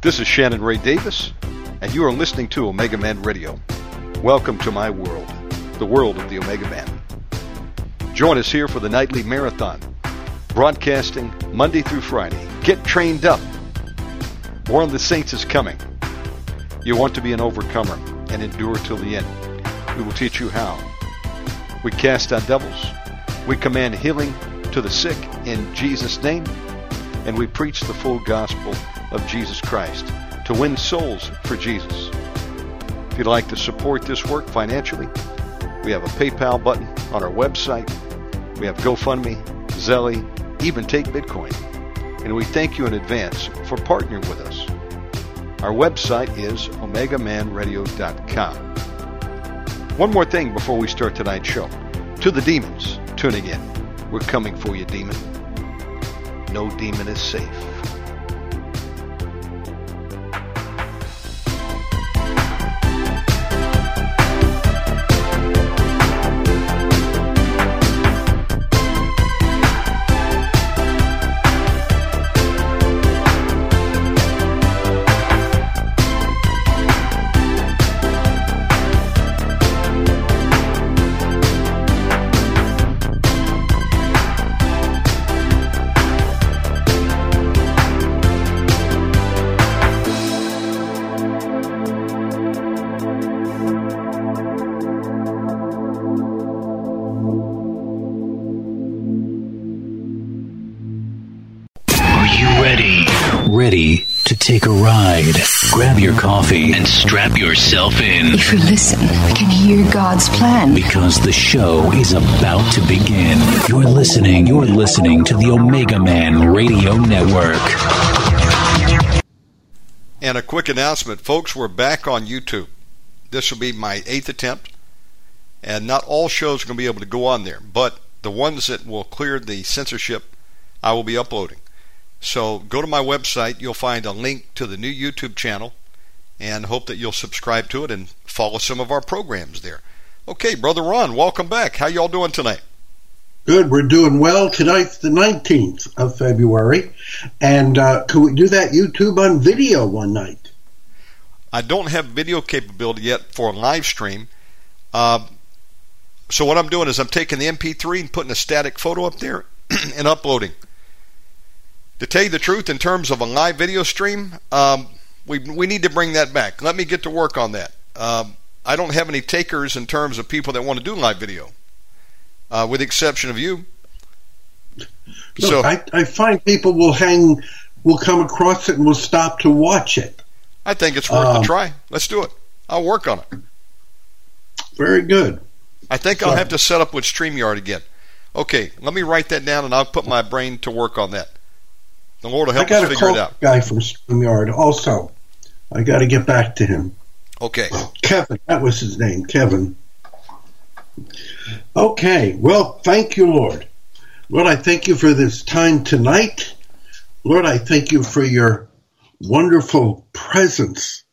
This is Shannon Ray Davis, and you are listening to Omega Man Radio. Welcome to my world, the world of the Omega Man. Join us here for the nightly marathon, broadcasting Monday through Friday. Get trained up. More of the Saints is coming. You want to be an overcomer and endure till the end. We will teach you how. We cast out devils. We command healing to the sick in Jesus' name. And we preach the full gospel of Jesus Christ to win souls for Jesus. If you'd like to support this work financially, we have a PayPal button on our website. We have GoFundMe, Zelly, even Take Bitcoin. And we thank you in advance for partnering with us. Our website is omegamanradio.com. One more thing before we start tonight's show. To the demons tuning in, we're coming for you, demon. No demon is safe. A. Grab your coffee and strap yourself in. If you listen, we can hear God's plan. Because the show is about to begin. You're listening, you're listening to the Omega Man Radio Network. And a quick announcement, folks, we're back on YouTube. This will be my eighth attempt, and not all shows are going to be able to go on there, but the ones that will clear the censorship, I will be uploading. So go to my website. You'll find a link to the new YouTube channel and hope that you'll subscribe to it and follow some of our programs there. Okay, Brother Ron, welcome back. How y'all doing tonight? Good. We're doing well. Tonight's the 19th of February. And uh, could we do that YouTube on video one night? I don't have video capability yet for a live stream. Uh, so what I'm doing is I'm taking the MP3 and putting a static photo up there and uploading. To tell you the truth, in terms of a live video stream, um, we we need to bring that back. Let me get to work on that. Um, I don't have any takers in terms of people that want to do live video, uh, with the exception of you. Look, so I, I find people will hang, will come across it and will stop to watch it. I think it's worth um, a try. Let's do it. I'll work on it. Very good. I think so, I'll have to set up with StreamYard again. Okay, let me write that down and I'll put my brain to work on that. The Lord will help us figure it out. guy from StreamYard also. I got to get back to him. Okay. Kevin, that was his name, Kevin. Okay, well, thank you, Lord. Lord, I thank you for this time tonight. Lord, I thank you for your wonderful presence.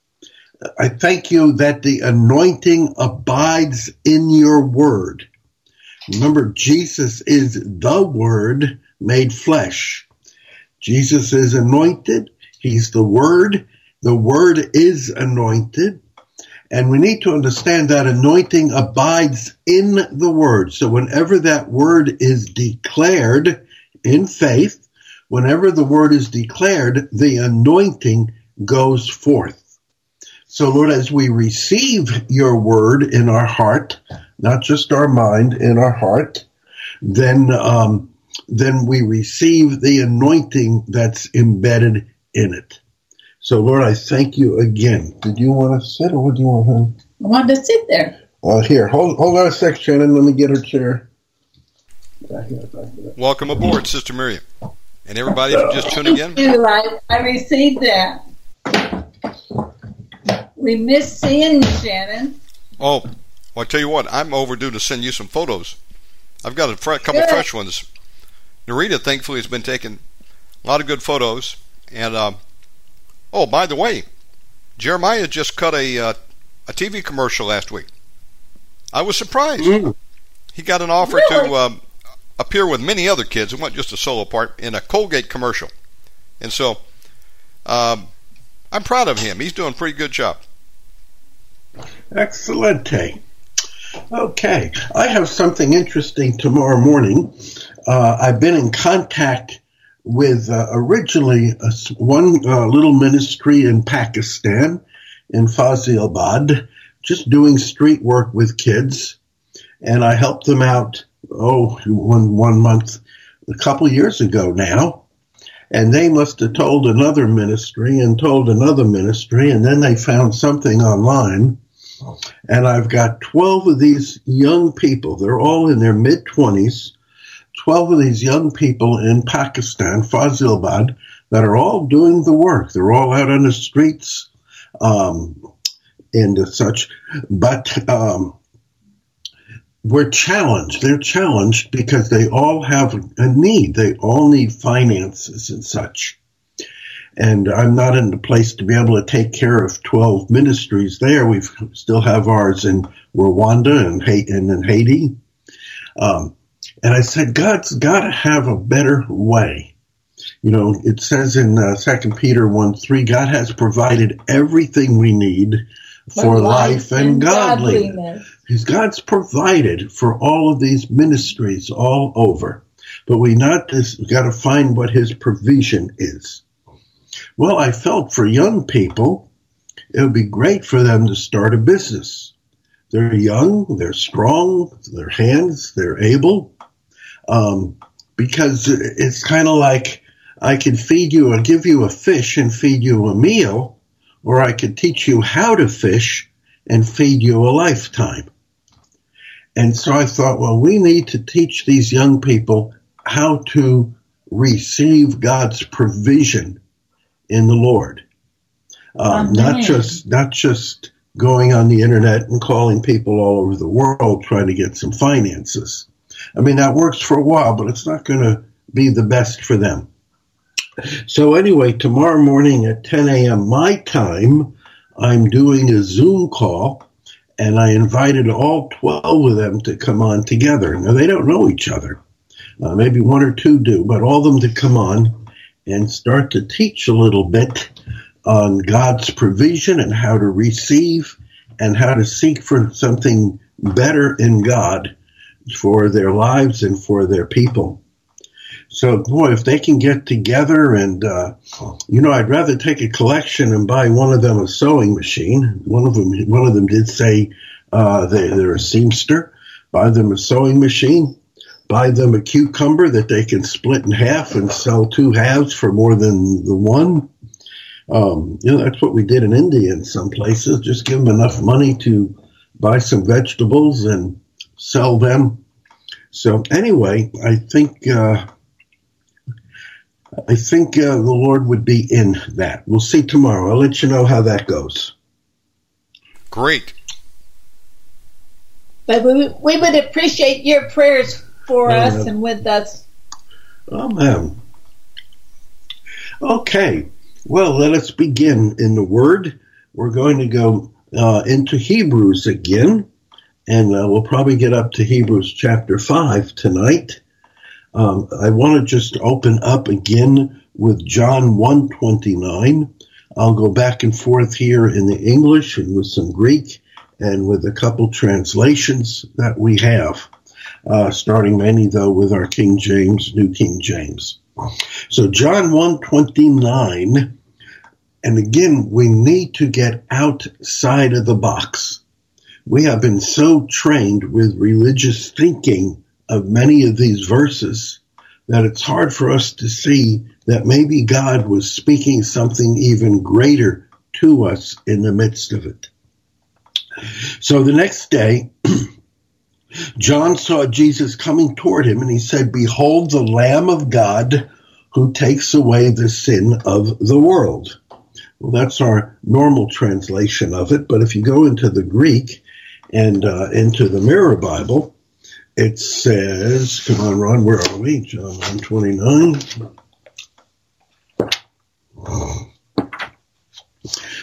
I thank you that the anointing abides in your word. Remember, Jesus is the Word made flesh. Jesus is anointed. He's the Word. The Word is anointed. And we need to understand that anointing abides in the Word. So whenever that Word is declared in faith, whenever the Word is declared, the anointing goes forth. So Lord, as we receive your Word in our heart, not just our mind, in our heart, then um, then we receive the anointing that's embedded in it. So, Lord, I thank you again. Did you want to sit or what do you want, honey? I wanted to sit there. Uh, here, hold, hold on a sec, Shannon. Let me get her chair. Welcome aboard, Sister Miriam. And everybody just tuning in. I, I received that. We miss seeing you, Shannon. Oh, well, I tell you what, I'm overdue to send you some photos. I've got a fr- couple Good. fresh ones Narita, thankfully, has been taking a lot of good photos. And um, oh, by the way, Jeremiah just cut a uh, a TV commercial last week. I was surprised. Mm. He got an offer really? to um, appear with many other kids. It wasn't just a solo part in a Colgate commercial, and so um, I'm proud of him. He's doing a pretty good job. Excelente. Okay, I have something interesting tomorrow morning. Uh, I've been in contact with uh, originally a, one uh, little ministry in Pakistan, in Faisalabad, just doing street work with kids, and I helped them out. Oh, one one month, a couple years ago now, and they must have told another ministry and told another ministry, and then they found something online and I've got 12 of these young people. They're all in their mid 20s. 12 of these young people in Pakistan, Faisalabad, that are all doing the work. They're all out on the streets um, and such. But um, we're challenged. They're challenged because they all have a need. They all need finances and such and I'm not in the place to be able to take care of 12 ministries there. We still have ours in Rwanda and, and in Haiti. Um, and I said, God's got to have a better way. You know, it says in uh, 2 Peter 1 3, God has provided everything we need for life, life and, and godliness. godliness. God's provided for all of these ministries all over. But we not just got to find what his provision is. Well, I felt for young people, it would be great for them to start a business. They're young, they're strong, their hands, they're able. Um, because it's kind of like I can feed you or give you a fish and feed you a meal, or I could teach you how to fish and feed you a lifetime. And so I thought, well, we need to teach these young people how to receive God's provision in the Lord. Um, not just not just going on the internet and calling people all over the world trying to get some finances. I mean that works for a while, but it's not going to be the best for them. So anyway, tomorrow morning at 10 a.m. my time, I'm doing a Zoom call and I invited all 12 of them to come on together. Now they don't know each other. Uh, maybe one or two do, but all of them to come on and start to teach a little bit on God's provision and how to receive and how to seek for something better in God for their lives and for their people. So, boy, if they can get together and, uh, you know, I'd rather take a collection and buy one of them a sewing machine. One of them, one of them did say uh, they, they're a seamster. Buy them a sewing machine buy them a cucumber that they can split in half and sell two halves for more than the one. Um, you know, that's what we did in India in some places. Just give them enough money to buy some vegetables and sell them. So anyway, I think uh, I think uh, the Lord would be in that. We'll see tomorrow. I'll let you know how that goes. Great. But we, we would appreciate your prayers for us and with us. Amen. Okay, well, let us begin in the Word. We're going to go uh, into Hebrews again, and uh, we'll probably get up to Hebrews chapter 5 tonight. Um, I want to just open up again with John 129. I'll go back and forth here in the English and with some Greek and with a couple translations that we have uh, starting many though with our King James, New King James. So John 129, and again, we need to get outside of the box. We have been so trained with religious thinking of many of these verses that it's hard for us to see that maybe God was speaking something even greater to us in the midst of it. So the next day, John saw Jesus coming toward him and he said, Behold the Lamb of God who takes away the sin of the world. Well, that's our normal translation of it, but if you go into the Greek and uh, into the Mirror Bible, it says, come on, Ron, where are we? John 129.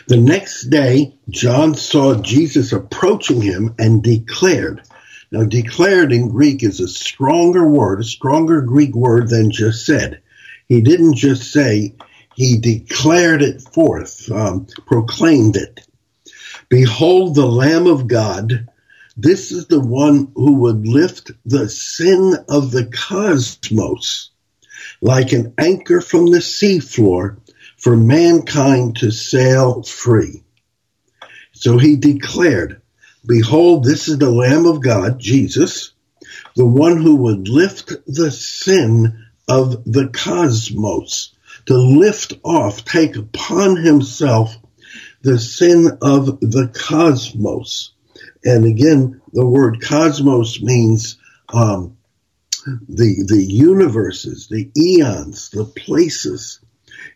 The next day, John saw Jesus approaching him and declared, now, declared in Greek is a stronger word, a stronger Greek word than just said. He didn't just say, he declared it forth, um, proclaimed it. Behold the Lamb of God. This is the one who would lift the sin of the cosmos like an anchor from the seafloor for mankind to sail free. So he declared, Behold, this is the Lamb of God, Jesus, the one who would lift the sin of the cosmos, to lift off, take upon himself the sin of the cosmos. And again, the word cosmos means um, the the universes, the eons, the places.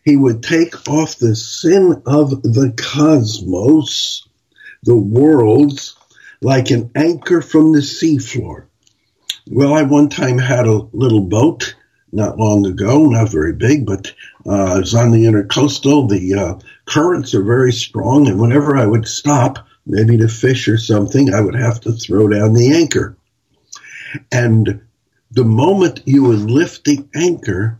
He would take off the sin of the cosmos, the worlds, like an anchor from the seafloor. Well, I one time had a little boat not long ago, not very big, but uh, I was on the intercoastal. The uh, currents are very strong, and whenever I would stop, maybe to fish or something, I would have to throw down the anchor. And the moment you would lift the anchor,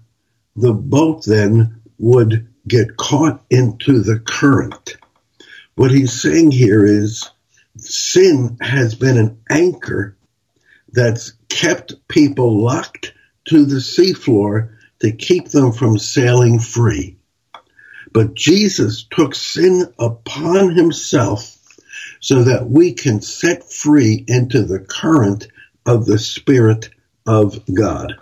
the boat then would get caught into the current. What he's saying here is sin has been an anchor that's kept people locked to the seafloor to keep them from sailing free. But Jesus took sin upon himself so that we can set free into the current of the Spirit of God.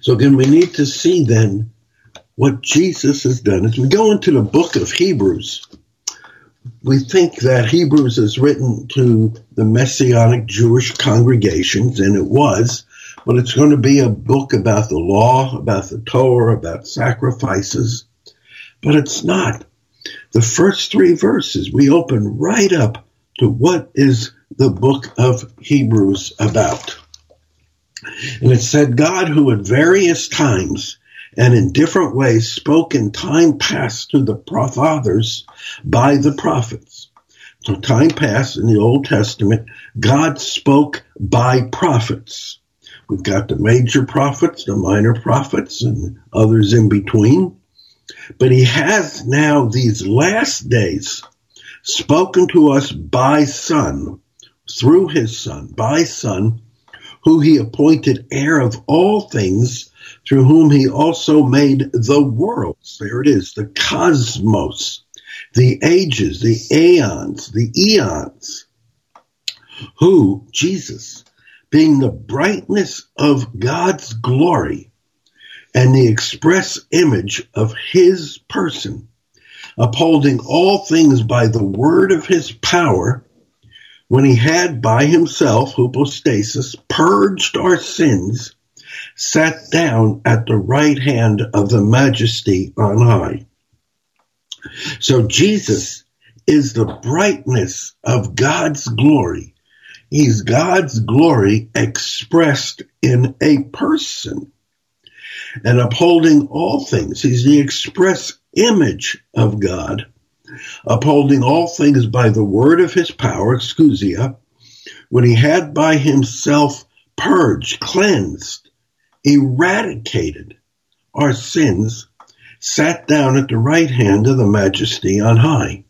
So again, we need to see then what Jesus has done. As we go into the book of Hebrews, we think that Hebrews is written to the Messianic Jewish congregations, and it was, but it's going to be a book about the law, about the Torah, about sacrifices, but it's not. The first three verses, we open right up to what is the book of Hebrews about. And it said, God, who at various times and in different ways spoke in time past to the fathers by the prophets. So time past in the Old Testament, God spoke by prophets. We've got the major prophets, the minor prophets, and others in between. But he has now these last days spoken to us by son, through his son, by son, who he appointed heir of all things, through whom he also made the worlds. There it is, the cosmos, the ages, the aeons, the eons. Who, Jesus, being the brightness of God's glory and the express image of his person, upholding all things by the word of his power, when he had by himself, hypostasis, purged our sins, sat down at the right hand of the majesty on high. So Jesus is the brightness of God's glory. He's God's glory expressed in a person and upholding all things. He's the express image of God upholding all things by the word of his power, exousia, when he had by himself purged, cleansed, eradicated our sins, sat down at the right hand of the majesty on high.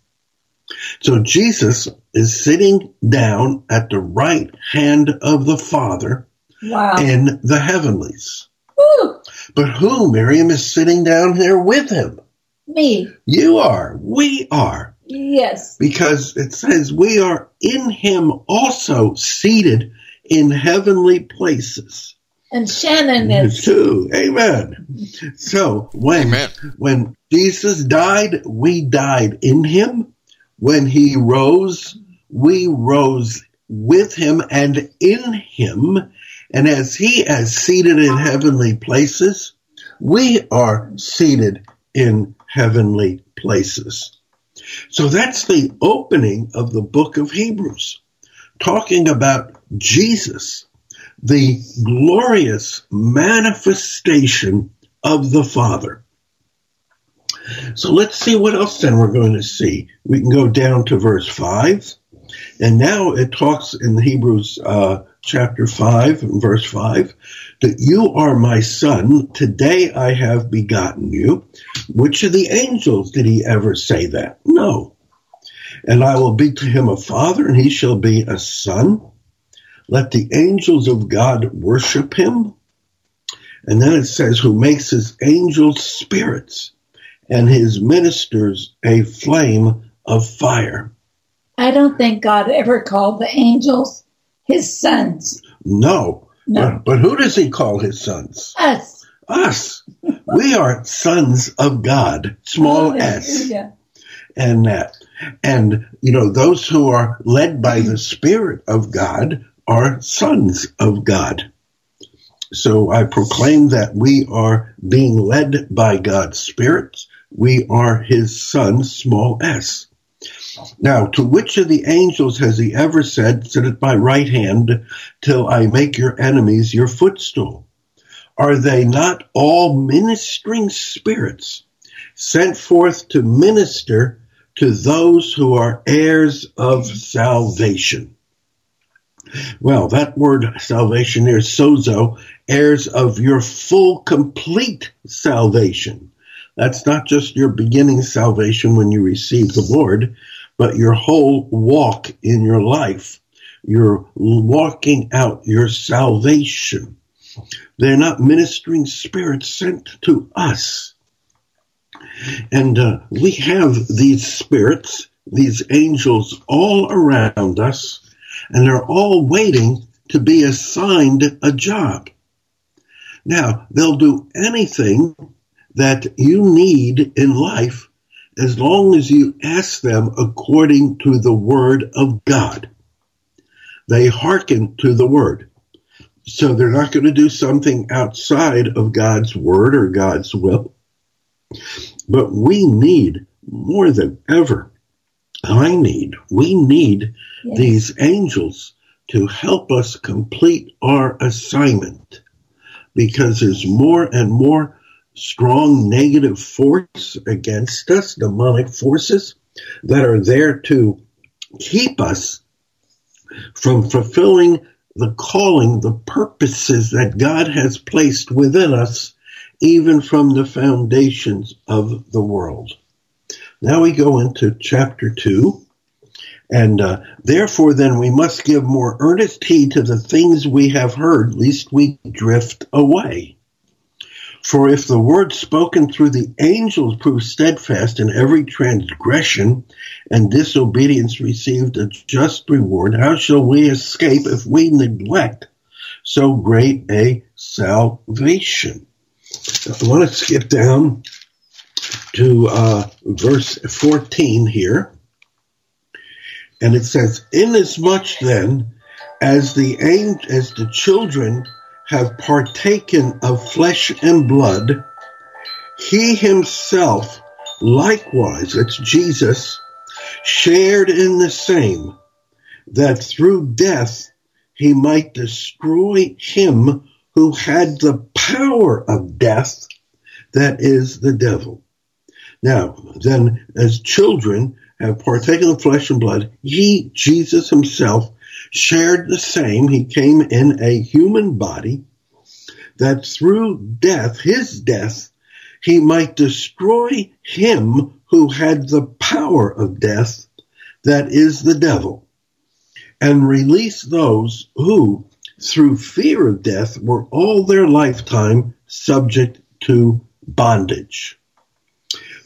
So Jesus is sitting down at the right hand of the Father Wow. in the heavenlies. Woo, But who, Miriam, is sitting down there with him? me. You are. We are. Yes. because it says we are in him also seated in heavenly places And Shannon is. too. Amen. So when Amen. when Jesus died, we died in him. When he rose, we rose with him and in him. And as he is seated in heavenly places, we are seated in heavenly places. So that's the opening of the book of Hebrews, talking about Jesus, the glorious manifestation of the Father. So let's see what else then we're going to see. We can go down to verse 5. And now it talks in the Hebrews uh, chapter 5 verse 5 that you are my son. Today I have begotten you. Which of the angels did he ever say that? No. And I will be to him a father, and he shall be a son. Let the angels of God worship him. And then it says, who makes his angels spirits and his ministers a flame of fire. I don't think God ever called the angels his sons. No. No. But, but who does he call his sons? Us. Us. we are sons of God, small s. And that. And, you know, those who are led by the Spirit of God are sons of God. So I proclaim that we are being led by God's Spirit. We are his sons, small s. Now, to which of the angels has he ever said, Sit at my right hand till I make your enemies your footstool? Are they not all ministering spirits sent forth to minister to those who are heirs of salvation? Well, that word salvation there, sozo, heirs of your full, complete salvation. That's not just your beginning salvation when you receive the Lord, but your whole walk in your life. You're walking out your salvation. They're not ministering spirits sent to us. And uh, we have these spirits, these angels all around us, and they're all waiting to be assigned a job. Now, they'll do anything that you need in life as long as you ask them according to the word of God. They hearken to the word. So they're not going to do something outside of God's word or God's will. But we need more than ever. I need, we need Yes. these angels to help us complete our assignment because there's more and more strong negative force against us, demonic forces that are there to keep us from fulfilling the calling, the purposes that God has placed within us, even from the foundations of the world. Now we go into chapter 2. And uh, therefore, then we must give more earnest heed to the things we have heard, lest we drift away. For if the word spoken through the angels proved steadfast in every transgression, and disobedience received a just reward, how shall we escape if we neglect so great a salvation? I want to skip down to uh, verse 14 here. And it says, Inasmuch then as the as the children have partaken of flesh and blood, he himself likewise, that's Jesus, shared in the same, that through death he might destroy him who had the power of death, that is the devil. Now, then, as children have partaken of flesh and blood, he, Jesus himself, shared the same. He came in a human body that through death, his death, he might destroy him who had the power of death, that is the devil, and release those who, through fear of death, were all their lifetime subject to bondage.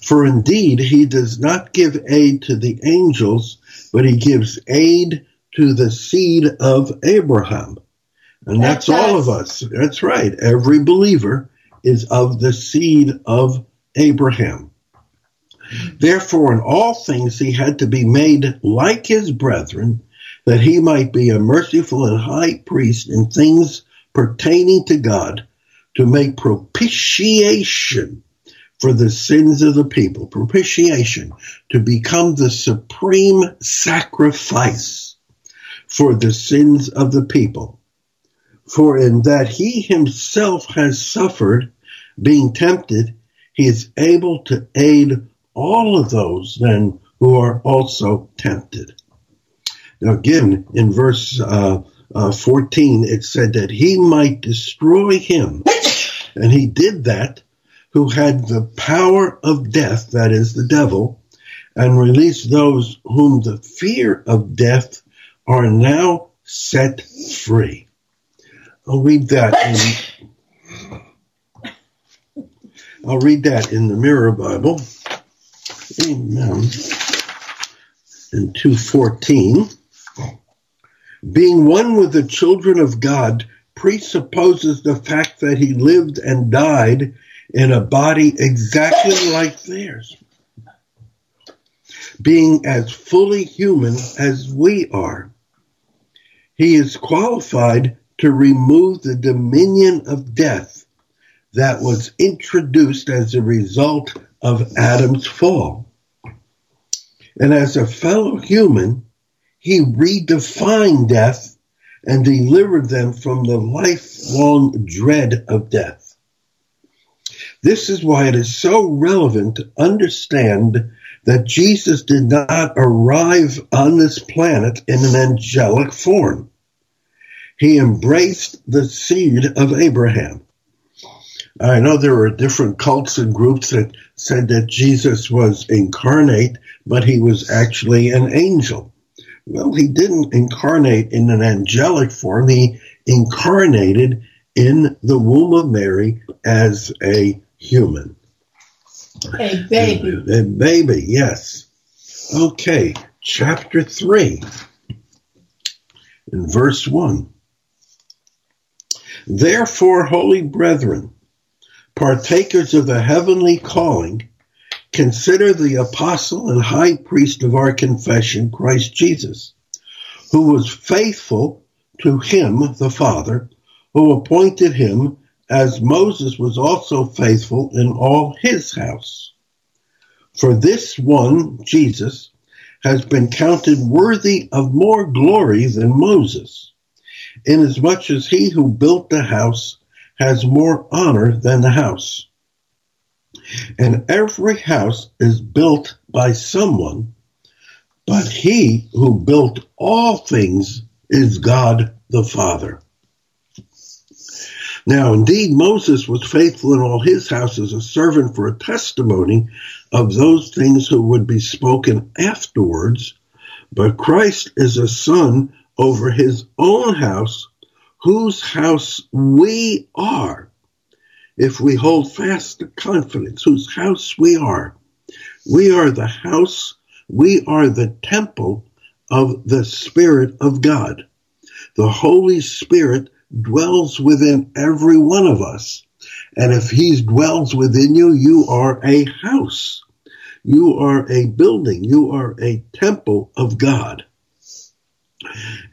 For indeed, he does not give aid to the angels, but he gives aid to the seed of Abraham. And that's, That's all us. of us. That's right. Every believer is of the seed of Abraham. Therefore, in all things he had to be made like his brethren, that he might be a merciful and high priest in things pertaining to God, to make propitiation for the sins of the people. Propitiation, to become the supreme sacrifice for the sins of the people. For in that he himself has suffered, being tempted, he is able to aid all of those then who are also tempted. Now again, in verse uh, uh, 14, it said that he might destroy him. And he did that who had the power of death, that is the devil, and release those whom the fear of death are now set free. I'll read that in, I'll read that in the Mirror Bible. Amen. In 214. Being one with the children of God presupposes the fact that he lived and died in a body exactly like theirs, being as fully human as we are. He is qualified to remove the dominion of death that was introduced as a result of Adam's fall. And as a fellow human, he redefined death and delivered them from the lifelong dread of death. This is why it is so relevant to understand that Jesus did not arrive on this planet in an angelic form. He embraced the seed of Abraham. I know there are different cults and groups that said that Jesus was incarnate, but he was actually an angel. Well, he didn't incarnate in an angelic form. He incarnated in the womb of Mary as a human. A baby. A baby, yes. Okay, chapter 3, in verse 1. Therefore, holy brethren, partakers of the heavenly calling, consider the apostle and high priest of our confession, Christ Jesus, who was faithful to him, the Father, who appointed him as Moses was also faithful in all his house. For this one, Jesus, has been counted worthy of more glory than Moses, inasmuch as he who built the house has more honor than the house. And every house is built by someone, but he who built all things is God the Father. Now, indeed, Moses was faithful in all his house as a servant for a testimony of those things who would be spoken afterwards, but Christ is a son over his own house, whose house we are, if we hold fast the confidence, whose house we are. We are the house, we are the temple of the Spirit of God. The Holy Spirit dwells within every one of us. And if he dwells within you, you are a house. You are a building. You are a temple of God.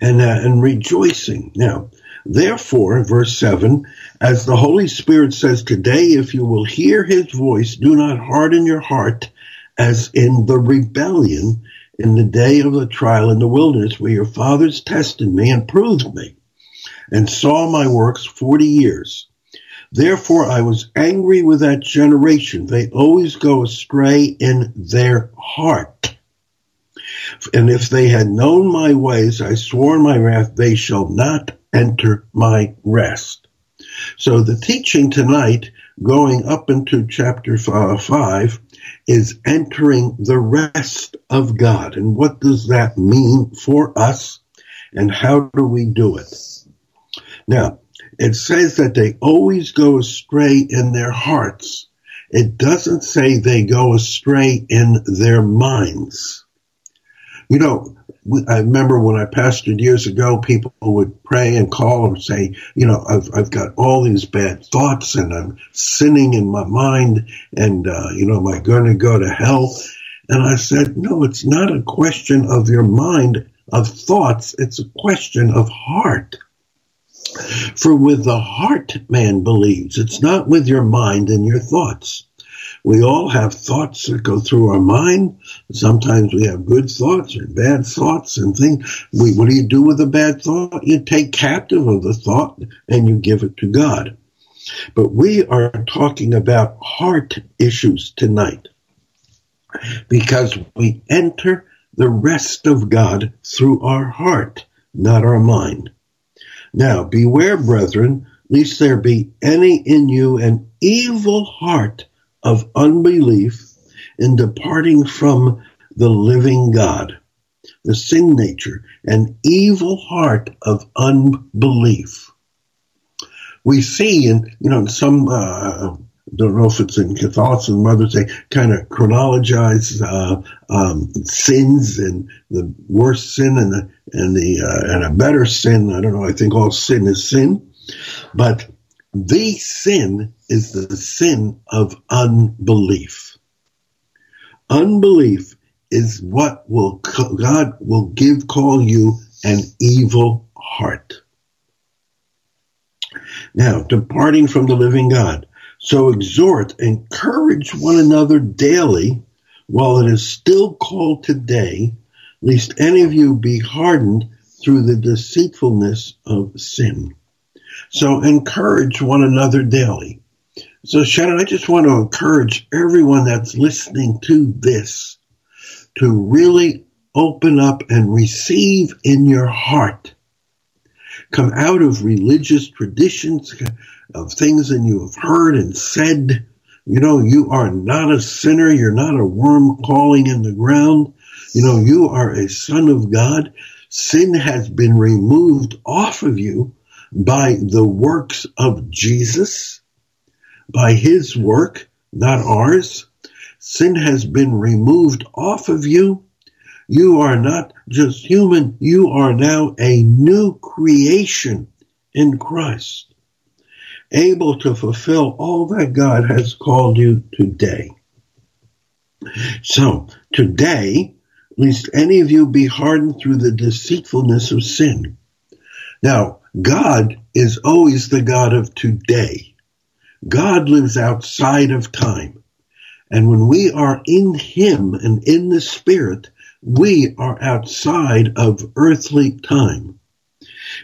And, uh, and rejoicing. Now, therefore, verse 7, as the Holy Spirit says today, if you will hear his voice, do not harden your heart as in the rebellion in the day of the trial in the wilderness where your fathers tested me and proved me and saw my works forty years. Therefore I was angry with that generation. They always go astray in their heart. And if they had known my ways, I swore in my wrath, they shall not enter my rest. So the teaching tonight, going up into chapter five, is entering the rest of God. And what does that mean for us? And how do we do it? Now, it says that they always go astray in their hearts. It doesn't say they go astray in their minds. You know, I remember when I pastored years ago, people would pray and call and say, you know, I've, I've got all these bad thoughts and I'm sinning in my mind and, uh, you know, am I going to go to hell? And I said, no, it's not a question of your mind of thoughts. It's a question of heart. For with the heart man believes. It's not with your mind and your thoughts. We all have thoughts that go through our mind. Sometimes we have good thoughts or bad thoughts and things. We, what do you do with a bad thought? You take captive of the thought and you give it to God. But we are talking about heart issues tonight because we enter the rest of God through our heart, not our mind. Now, beware, brethren, lest there be any in you an evil heart of unbelief in departing from the living God, the sin nature, an evil heart of unbelief. We see in, you know, some, uh, don't know if it's in Catholicism, others they kind of chronologize uh, um, sins and the worst sin and the and the uh, and a better sin. I don't know. I think all sin is sin, but the sin is the sin of unbelief. Unbelief is what will God will give call you an evil heart. Now, departing from the living God. So exhort, encourage one another daily while it is still called today, lest any of you be hardened through the deceitfulness of sin. So encourage one another daily. So Shannon, I just want to encourage everyone that's listening to this to really open up and receive in your heart. Come out of religious traditions, of things that you have heard and said. You know, you are not a sinner. You're not a worm crawling in the ground. You know, you are a son of God. Sin has been removed off of you by the works of Jesus, by his work, not ours. Sin has been removed off of you. You are not just human. You are now a new creation in Christ able to fulfill all that God has called you today. So, today, lest any of you be hardened through the deceitfulness of sin. Now, God is always the God of today. God lives outside of time. And when we are in Him and in the Spirit, we are outside of earthly time.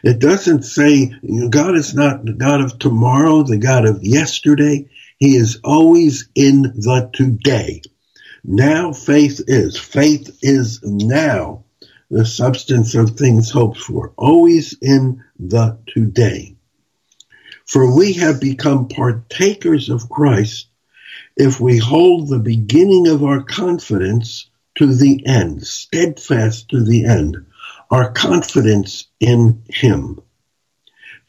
It doesn't say God is not the God of tomorrow, the God of yesterday. He is always in the today. Now faith is. Faith is now the substance of things hoped for, always in the today. For we have become partakers of Christ if we hold the beginning of our confidence to the end, steadfast to the end our confidence in him.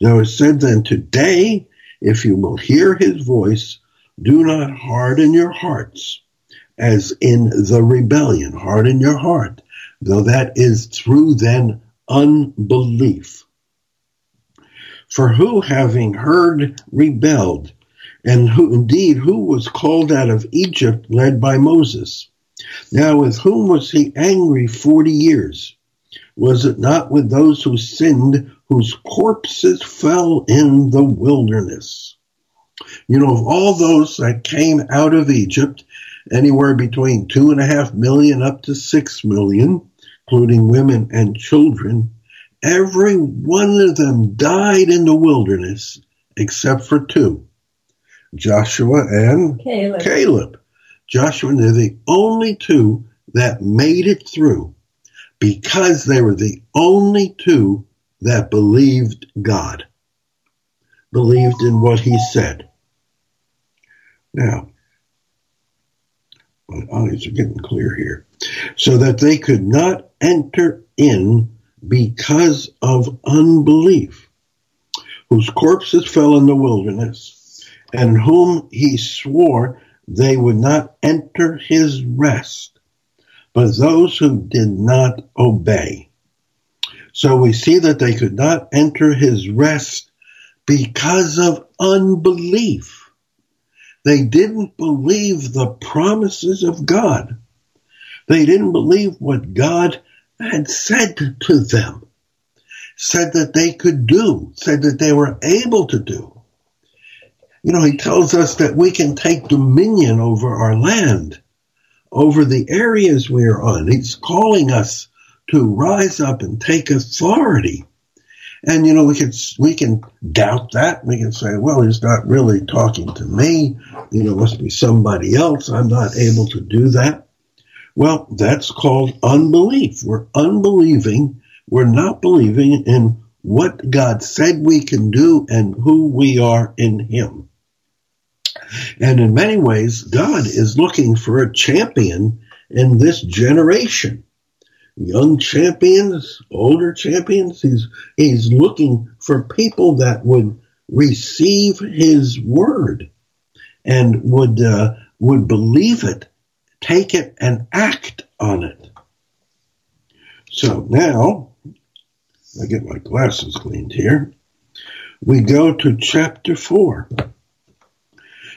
Now it said then, today, if you will hear his voice, do not harden your hearts as in the rebellion. Harden your heart, though that is through then unbelief. For who having heard rebelled, and who indeed who was called out of Egypt led by Moses? Now with whom was he angry forty years? Was it not with those who sinned, whose corpses fell in the wilderness? You know, of all those that came out of Egypt, anywhere between two and a half million up to six million, including women and children, every one of them died in the wilderness except for two Joshua and Caleb. Caleb. Joshua, and they're the only two that made it through because they were the only two that believed God, believed in what he said. Now, my eyes are getting clear here. So that they could not enter in because of unbelief, whose corpses fell in the wilderness, and whom he swore they would not enter his rest but those who did not obey. So we see that they could not enter his rest because of unbelief. They didn't believe the promises of God. They didn't believe what God had said to them, said that they could do, said that they were able to do. You know, he tells us that we can take dominion over our land over the areas we are on. He's calling us to rise up and take authority. And you know, we can we can doubt that. We can say, well, he's not really talking to me. You know, must be somebody else. I'm not able to do that. Well, that's called unbelief. We're unbelieving. We're not believing in what God said we can do and who we are in Him. And in many ways, God is looking for a champion in this generation. Young champions, older champions, he's, he's looking for people that would receive his word and would, uh, would believe it, take it and act on it. So now, I get my glasses cleaned here. We go to chapter 4.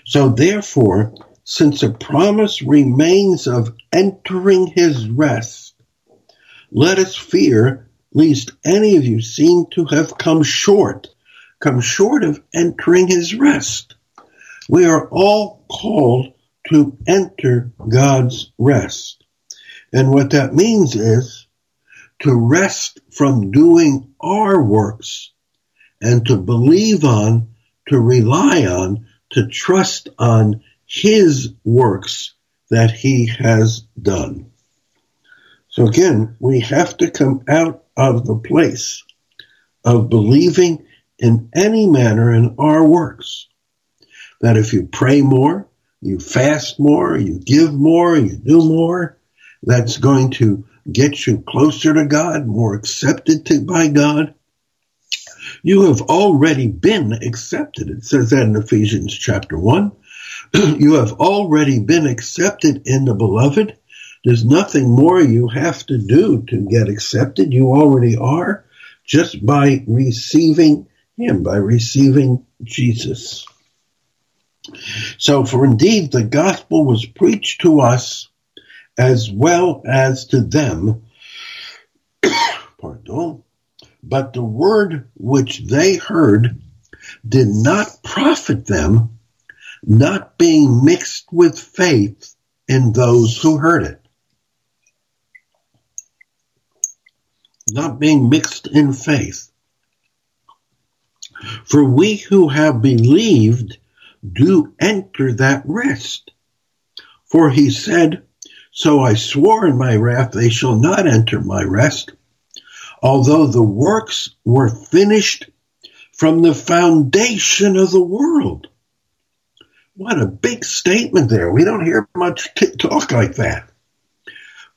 So therefore, since a promise remains of entering his rest, let us fear lest any of you seem to have come short, come short of entering his rest. We are all called to enter God's rest. And what that means is to rest from doing our works and to believe on, to rely on, to trust on his works that he has done. So again, we have to come out of the place of believing in any manner in our works. That if you pray more, you fast more, you give more, you do more, that's going to get you closer to God, more accepted to, by God. You have already been accepted. It says that in Ephesians chapter 1. you have already been accepted in the beloved. There's nothing more you have to do to get accepted. You already are just by receiving Him, by receiving Jesus. So, for indeed the gospel was preached to us as well as to them. Pardon. But the word which they heard did not profit them, not being mixed with faith in those who heard it. Not being mixed in faith. For we who have believed do enter that rest. For he said, so I swore in my wrath, they shall not enter my rest, although the works were finished from the foundation of the world. What a big statement there. We don't hear much talk like that.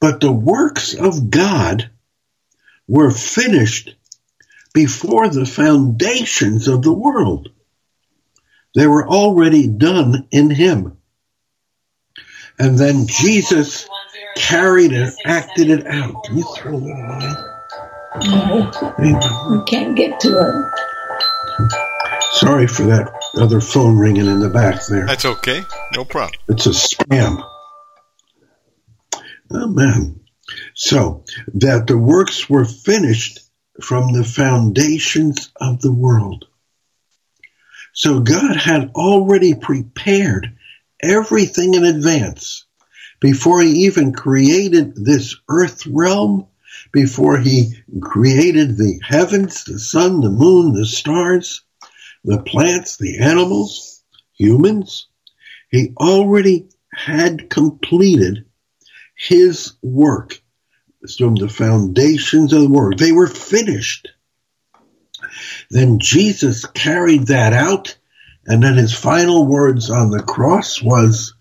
But the works of God were finished before the foundations of the world. They were already done in Him. And then Jesus carried and acted it out. Can you throw that away? No, we can't get to it. Sorry for that other phone ringing in the back there. That's okay. No problem. It's a spam. Oh, Amen. So that the works were finished from the foundations of the world. So God had already prepared everything in advance before he even created this earth realm, before he created the heavens, the sun, the moon, the stars, the plants, the animals, humans, he already had completed his work from the foundations of the world. They were finished. Then Jesus carried that out and then his final words on the cross was,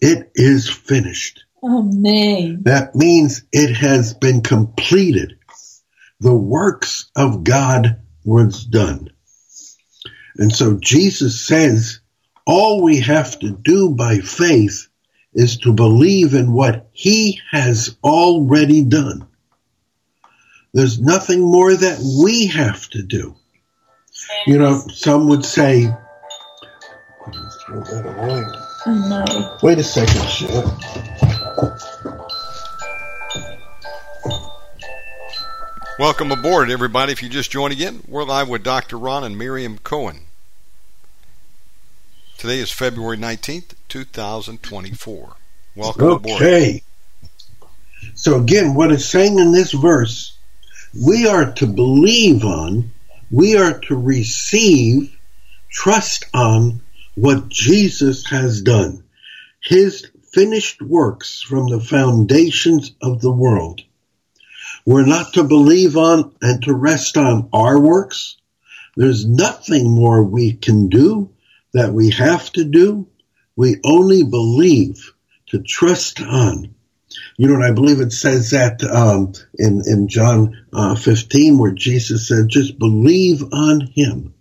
it is finished. Amen. That means it has been completed. The works of God was done. And so Jesus says, all we have to do by faith is to believe in what he has already done. There's nothing more that we have to do. You know, some would say, throw that away. No. Wait a second, Chef. Welcome aboard, everybody. If you just joined again, we're live with Dr. Ron and Miriam Cohen. Today is February 19th, 2024. Welcome okay. aboard. Okay. So, again, what it's saying in this verse, we are to believe on, we are to receive, trust on, what Jesus has done, his finished works from the foundations of the world. We're not to believe on and to rest on our works. There's nothing more we can do that we have to do. We only believe to trust on. You know, and I believe it says that um, in in John uh, 15, where Jesus said, "Just believe on Him,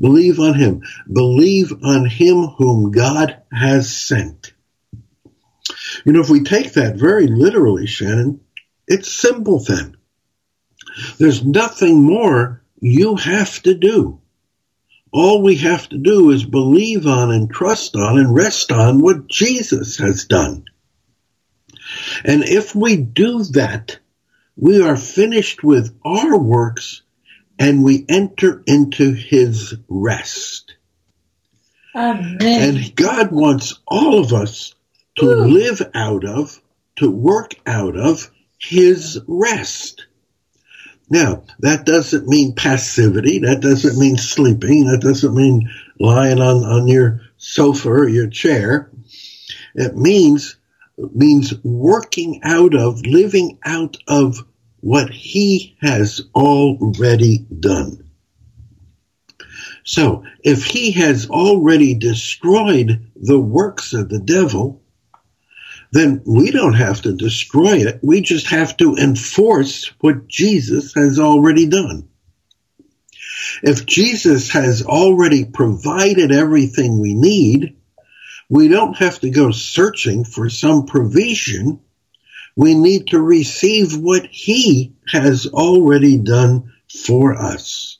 believe on Him, believe on Him whom God has sent." You know, if we take that very literally, Shannon, it's simple then. There's nothing more you have to do. All we have to do is believe on and trust on and rest on what Jesus has done. And if we do that, we are finished with our works and we enter into his rest. Amen. And God wants all of us to live out of, to work out of his rest. Now, that doesn't mean passivity. That doesn't mean sleeping. That doesn't mean lying on, on your sofa or your chair. It means, means working out of, living out of what he has already done. So, if he has already destroyed the works of the devil, then we don't have to destroy it. We just have to enforce what Jesus has already done. If Jesus has already provided everything we need, we don't have to go searching for some provision. We need to receive what he has already done for us.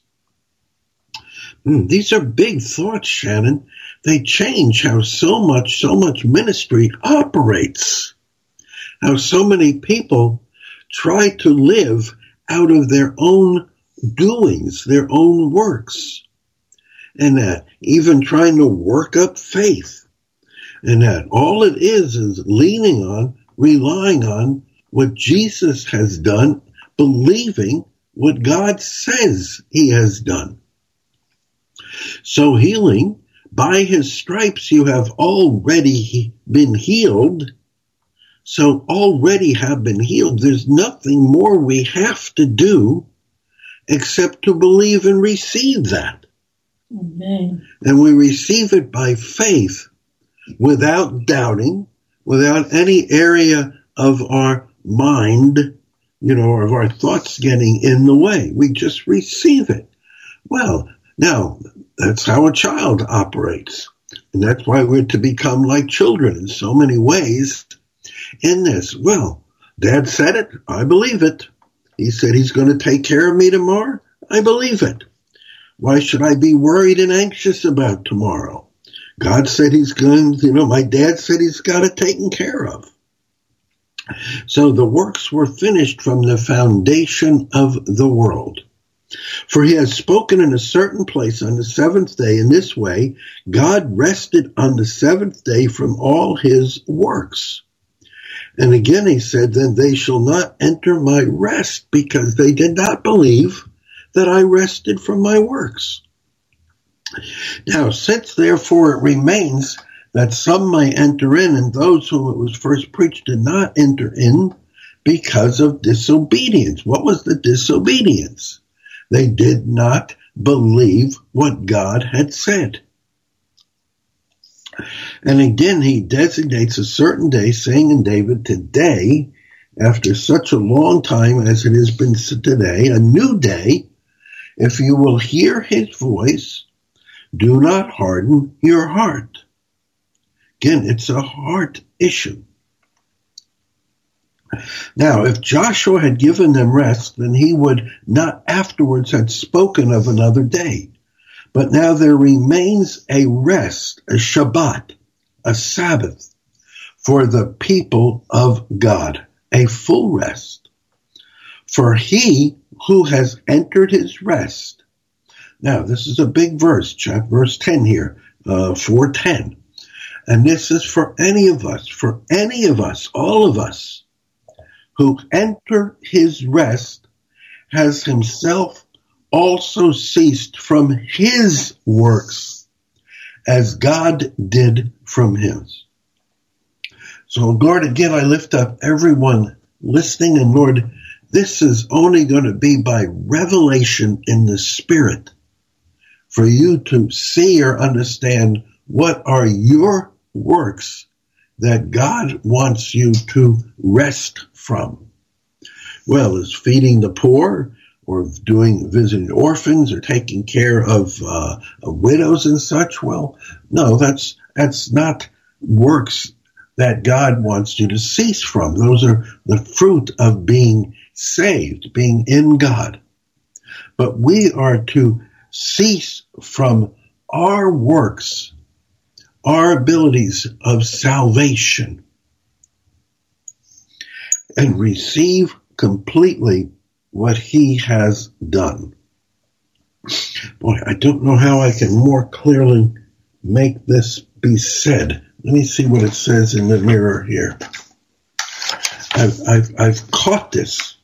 Hmm, these are big thoughts, Shannon they change how so much, so much ministry operates. How so many people try to live out of their own doings, their own works. And that even trying to work up faith. And that all it is is leaning on, relying on what Jesus has done, believing what God says he has done. So healing by his stripes you have already been healed. So already have been healed. There's nothing more we have to do except to believe and receive that. Amen. And we receive it by faith without doubting, without any area of our mind, you know, or of our thoughts getting in the way. We just receive it. Well, now, that's how a child operates. And that's why we're to become like children in so many ways in this. Well, dad said it. I believe it. He said he's going to take care of me tomorrow. I believe it. Why should I be worried and anxious about tomorrow? God said he's going, you know, my dad said he's got it taken care of. So the works were finished from the foundation of the world. For he has spoken in a certain place on the seventh day in this way God rested on the seventh day from all his works. And again he said, Then they shall not enter my rest because they did not believe that I rested from my works. Now, since therefore it remains that some may enter in, and those whom it was first preached did not enter in because of disobedience. What was the disobedience? They did not believe what God had said. And again, he designates a certain day, saying in David, today, after such a long time as it has been today, a new day, if you will hear his voice, do not harden your heart. Again, it's a heart issue. Now, if Joshua had given them rest, then he would not afterwards have spoken of another day. But now there remains a rest, a Shabbat, a Sabbath for the people of God, a full rest. For he who has entered his rest. Now, this is a big verse, chapter verse 10 here, uh, 410. And this is for any of us, for any of us, all of us who enter his rest has himself also ceased from his works as God did from his. So Lord, again, I lift up everyone listening and Lord, This is only going to be by revelation in the Spirit for you to see or understand what are your works that God wants you to rest from. Well, is feeding the poor or doing visiting orphans or taking care of, uh, of widows and such? Well, no, that's that's not works that God wants you to cease from. Those are the fruit of being saved, being in God. But we are to cease from our works, our abilities of salvation, and receive completely what He has done. Boy, I don't know how I can more clearly make this be said. Let me see what it says in the mirror here. I've, I've, I've caught this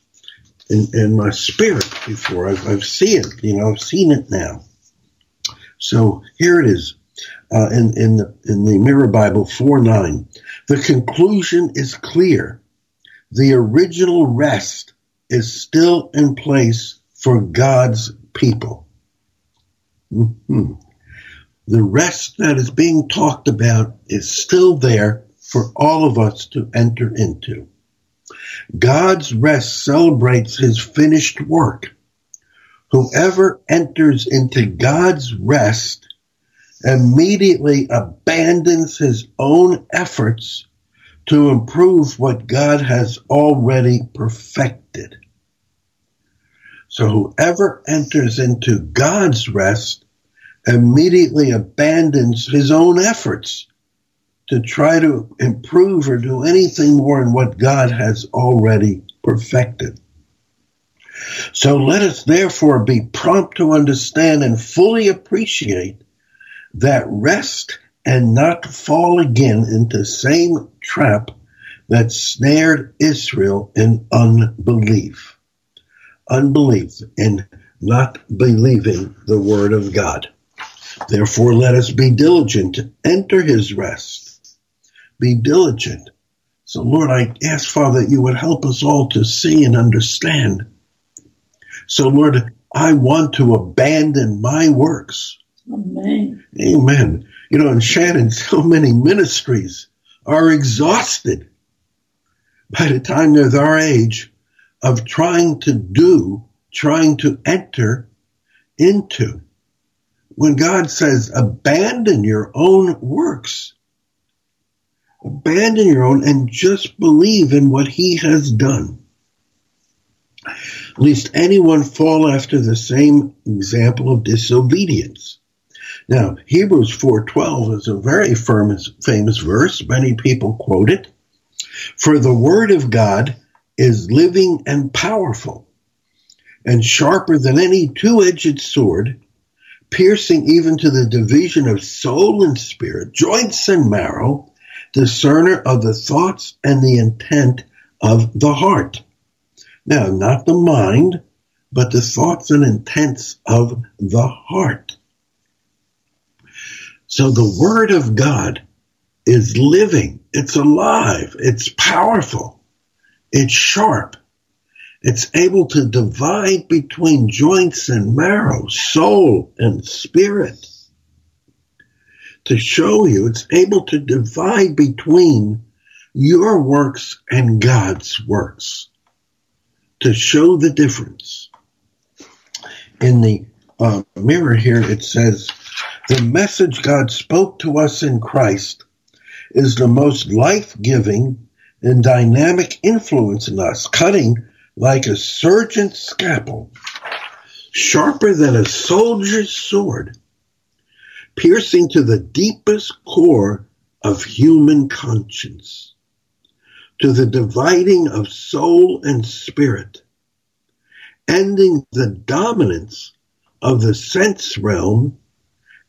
in, in my spirit before. I've, I've seen it, you know, I've seen it now. So here it is uh, in, in, the, in the Mirror Bible 4 9. The conclusion is clear. The original rest is still in place for God's people. Mm-hmm. The rest that is being talked about is still there for all of us to enter into. God's rest celebrates his finished work. Whoever enters into God's rest immediately abandons his own efforts to improve what God has already perfected. So whoever enters into God's rest immediately abandons his own efforts to try to improve or do anything more in what God has already perfected. So let us therefore be prompt to understand and fully appreciate that rest and not fall again into the same trap that snared Israel in unbelief. Unbelief in not believing the word of God. Therefore, let us be diligent to enter his rest be diligent. So, Lord, I ask, Father, that you would help us all to see and understand. So, Lord, I want to abandon my works. Amen. Amen. You know, in Shannon, so many ministries are exhausted by the time they're our age of trying to do, trying to enter into. When God says, abandon your own works, abandon your own and just believe in what he has done. Lest anyone fall after the same example of disobedience. Now, Hebrews 4.12 is a very famous, famous verse. Many people quote it. For the word of God is living and powerful and sharper than any two-edged sword, piercing even to the division of soul and spirit, joints and marrow, discerner of the thoughts and the intent of the heart. Now, not the mind, but the thoughts and intents of the heart. So the Word of God is living, it's alive, it's powerful, it's sharp, it's able to divide between joints and marrow, soul and spirit to show you it's able to divide between your works and God's works to show the difference. In the uh, mirror here, it says, the message God spoke to us in Christ is the most life giving and dynamic influence in us, cutting like a surgeon's scalpel, sharper than a soldier's sword piercing to the deepest core of human conscience, to the dividing of soul and spirit, ending the dominance of the sense realm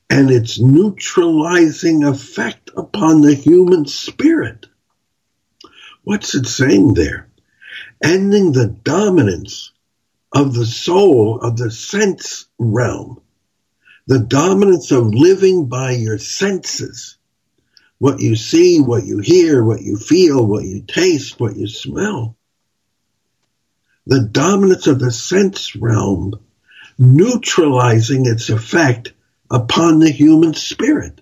and its neutralizing effect upon the human spirit. What's it saying there? Ending the dominance of the soul of the sense realm the dominance of living by your senses. What you see, what you hear, what you feel, what you taste, what you smell. the dominance of the sense realm neutralizing its effect upon the human spirit.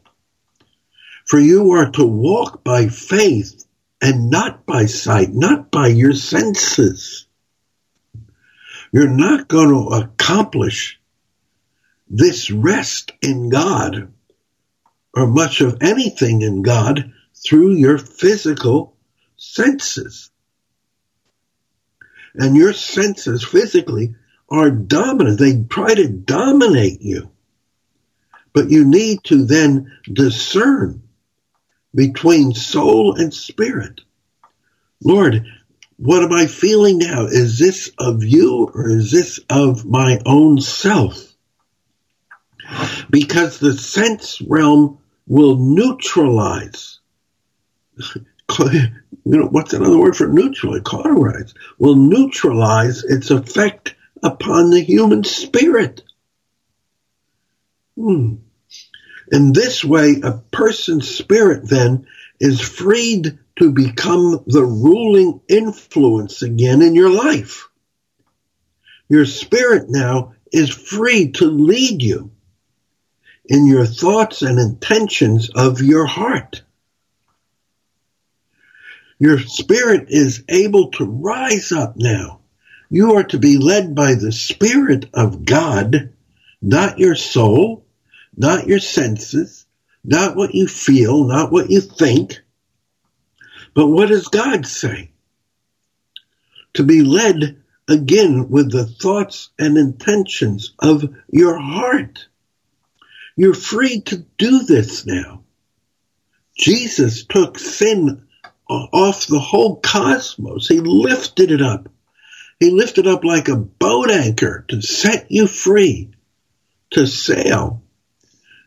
For you are to walk by faith and not by sight, not by your senses. You're not going to accomplish this rest in God or much of anything in God through your physical senses. And your senses physically are dominant. They try to dominate you. But you need to then discern between soul and spirit. Lord, what am I feeling now? Is this of you or is this of my own self? Because the sense realm will neutralize. you know, what's another word for neutralize? Cauterize. Will neutralize its effect upon the human spirit. Hmm. In this way, a person's spirit then is freed to become the ruling influence again in your life. Your spirit now is free to lead you in your thoughts and intentions of your heart. Your spirit is able to rise up now you are to be led by the Spirit of God, not your soul, not your senses, not what you feel, not what you think. But what does God say? To be led again with the thoughts and intentions of your heart. You're free to do this now. Jesus took sin off the whole cosmos. He lifted it up he lifted up like a boat anchor to set you free to sail.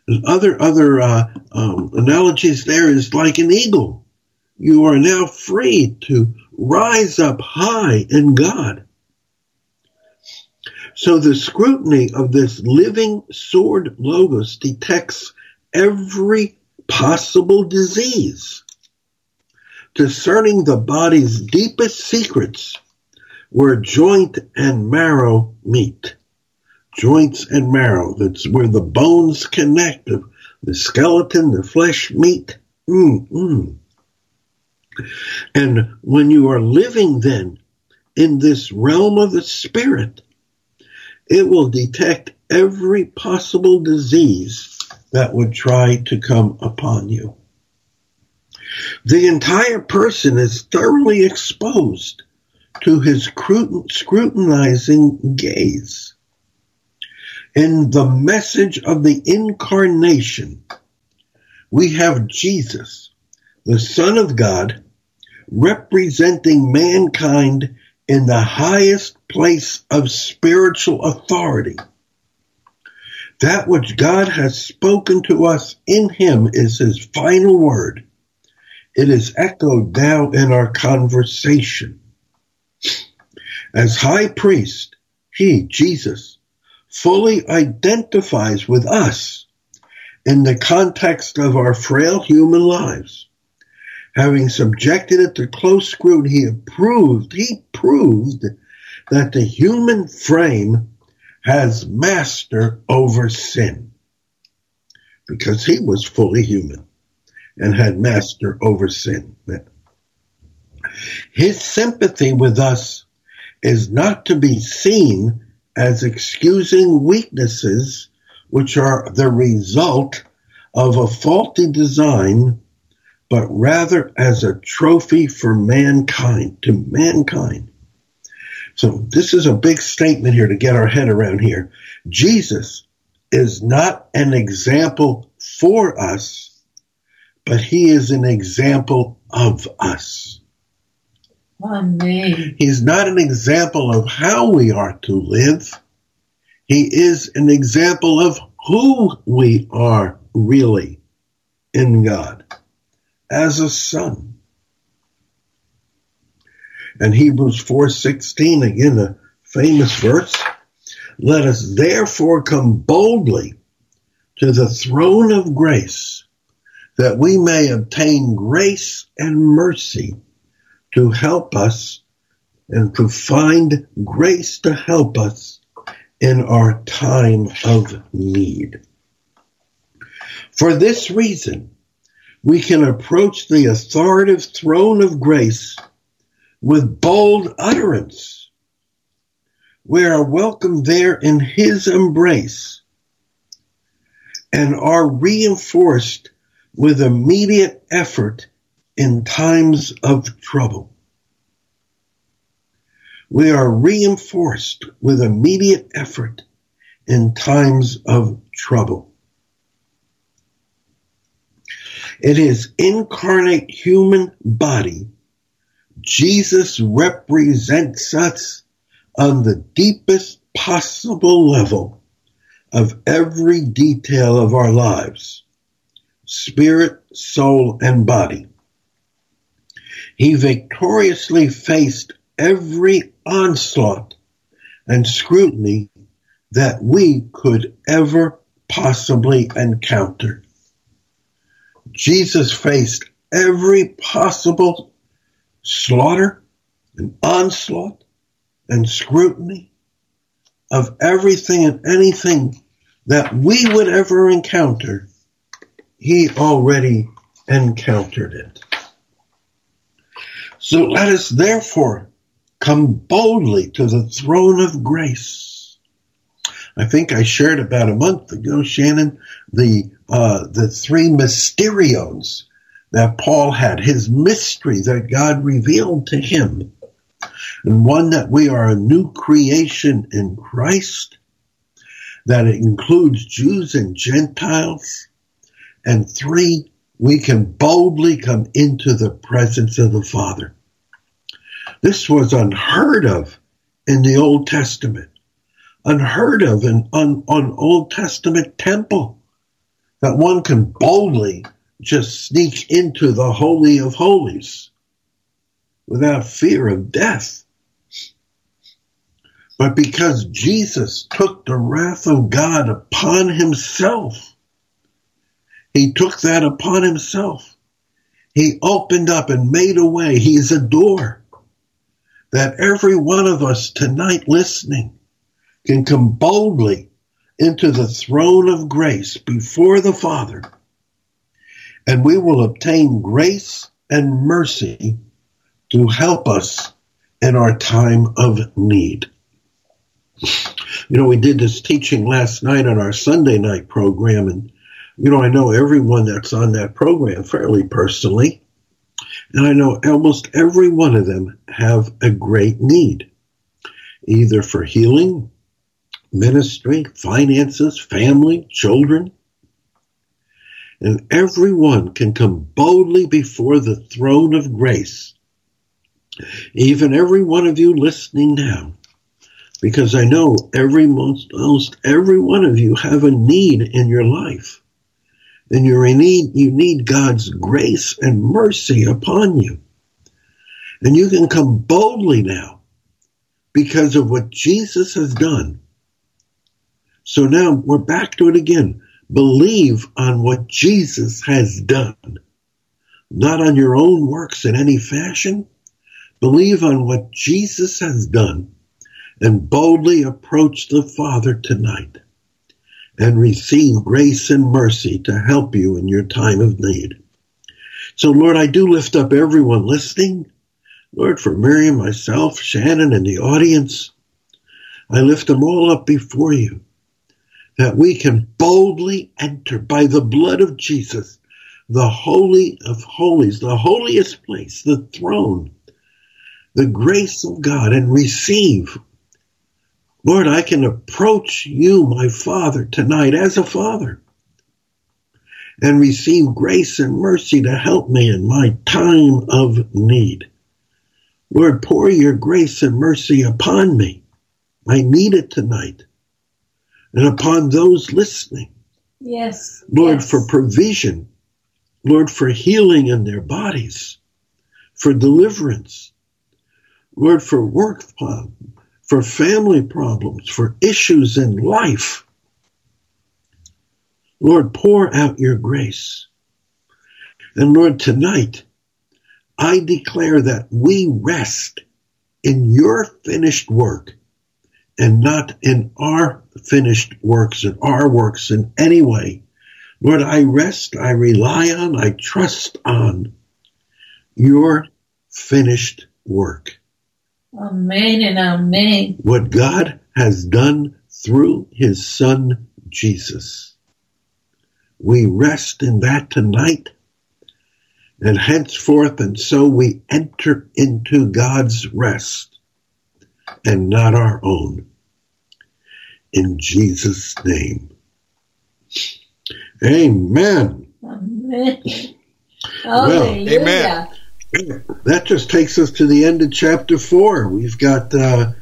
And other other uh, um, analogies there is like an eagle. You are now free to rise up high in God. So the scrutiny of this living sword logos detects every possible disease, discerning the body's deepest secrets where joint and marrow meet. Joints and marrow, that's where the bones connect, the skeleton, the flesh meet. Mm-mm. And when you are living then in this realm of the spirit, it will detect every possible disease that would try to come upon you. The entire person is thoroughly exposed to his scrutinizing gaze. In the message of the incarnation, we have Jesus, the Son of God, representing mankind in the highest place of spiritual authority. That which God has spoken to us in him is his final word. It is echoed now in our conversation. As high priest, he, Jesus, fully identifies with us in the context of our frail human lives. Having subjected it to close scrutiny, he proved, he proved that the human frame has master over sin because he was fully human and had master over sin. His sympathy with us is not to be seen as excusing weaknesses which are the result of a faulty design, but rather as a trophy for mankind, to mankind. So this is a big statement here to get our head around here. Jesus is not an example for us, but he is an example of us. Amen. He's not an example of how we are to live. He is an example of who we are really in God as a son. And Hebrews 4:16 again a famous verse, let us therefore come boldly to the throne of grace that we may obtain grace and mercy to help us and to find grace to help us in our time of need. For this reason, we can approach the authoritative throne of grace with bold utterance. We are welcomed there in His embrace and are reinforced with immediate effort in times of trouble. We are reinforced with immediate effort in times of trouble. In his incarnate human body, Jesus represents us on the deepest possible level of every detail of our lives spirit, soul, and body. He victoriously faced every onslaught and scrutiny that we could ever possibly encounter. Jesus faced every possible slaughter and onslaught and scrutiny of everything and anything that we would ever encounter. He already encountered it. So let us therefore come boldly to the throne of grace. I think I shared about a month ago, Shannon, the uh, the three mysterions that Paul had, his mystery that God revealed to him, and one that we are a new creation in Christ, that it includes Jews and Gentiles, and three, we can boldly come into the presence of the Father. This was unheard of in the Old Testament, unheard of in on Old Testament temple that one can boldly just sneak into the Holy of Holies without fear of death. But because Jesus took the wrath of God upon himself, he took that upon himself. He opened up and made a way. He is a door that every one of us tonight listening can come boldly into the throne of grace before the Father, and we will obtain grace and mercy to help us in our time of need. You know, we did this teaching last night on our Sunday night program, and, you know, I know everyone that's on that program fairly personally, and I know almost every one of them have a great need, either for healing, ministry, finances, family, children. And everyone can come boldly before the throne of grace. Even every one of you listening now, because I know every most, most every one of you have a need in your life. And you're in need, you need God's grace and mercy upon you. And you can come boldly now because of what Jesus has done so now we're back to it again. Believe on what Jesus has done, not on your own works in any fashion. Believe on what Jesus has done and boldly approach the Father tonight and receive grace and mercy to help you in your time of need. So Lord, I do lift up everyone listening. Lord, for Miriam, myself, Shannon, and the audience, I lift them all up before you that we can boldly enter by the blood of Jesus, the Holy of Holies, the holiest place, the throne, the grace of God, and receive. Lord, I can approach you, my Father, tonight as a Father and receive grace and mercy to help me in my time of need. Lord, pour your grace and mercy upon me. I need it tonight and upon those listening. Yes. Lord, yes. for provision. Lord, for healing in their bodies, for deliverance. Lord, for work, problems, for family problems, for issues in life. Lord, pour out your grace. And Lord, tonight, I declare that we rest in your finished work and not in our finished works and our works in any way. Lord, I rest, I rely on, I trust on your finished work. Amen and amen. What God has done through his son Jesus. We rest in that tonight and henceforth, and so we enter into God's rest and not our own. In Jesus' name. Amen. Amen. Well, amen. That just takes us to the end of chapter four. We've got uh,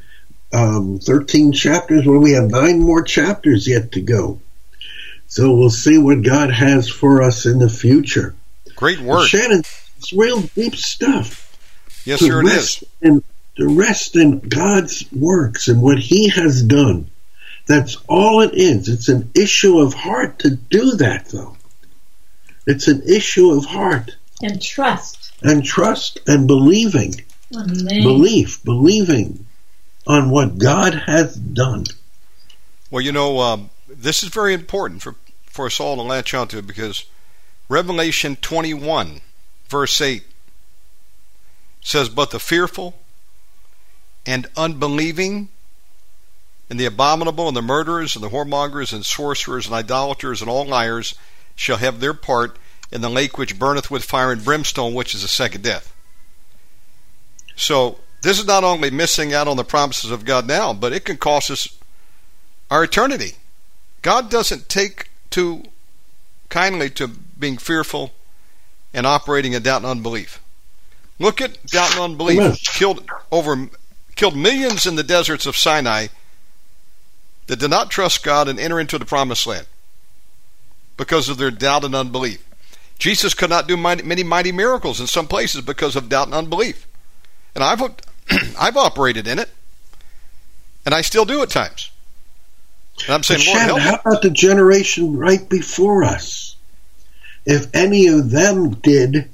um, 13 chapters where we have nine more chapters yet to go. So we'll see what God has for us in the future. Great work. Shannon, it's real deep stuff. Yes, to sir, it rest is. In, to rest in God's works and what He has done. That's all it is. It's an issue of heart to do that, though. It's an issue of heart And trust. and trust and believing. Amen. Belief, believing on what God has done. Well, you know, um, this is very important for, for us all to latch onto because Revelation 21, verse 8 says, But the fearful and unbelieving and the abominable and the murderers and the whoremongers and sorcerers and idolaters and all liars shall have their part in the lake which burneth with fire and brimstone, which is the second death. So, this is not only missing out on the promises of God now, but it can cost us our eternity. God doesn't take too kindly to being fearful and operating in doubt and unbelief. Look at doubt and unbelief. Amen. Killed over killed millions in the deserts of Sinai that did not trust God and enter into the promised land because of their doubt and unbelief. Jesus could not do many mighty miracles in some places because of doubt and unbelief. And I've I've operated in it, and I still do at times. And I'm saying, Lord, Shannon, help how about the generation right before us? If any of them did,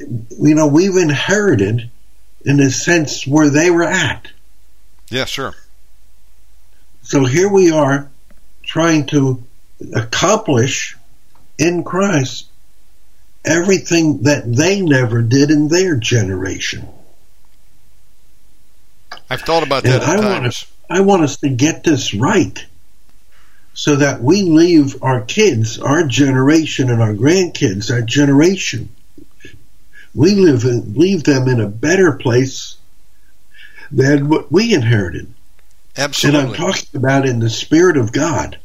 you know, we've inherited in a sense where they were at. Yeah, sure. So here we are trying to accomplish in Christ everything that they never did in their generation. I've thought about that I want us, I want us to get this right so that we leave our kids, our generation, and our grandkids, our generation, we live in, leave them in a better place than what we inherited. Absolutely. And I'm talking about in the spirit of God,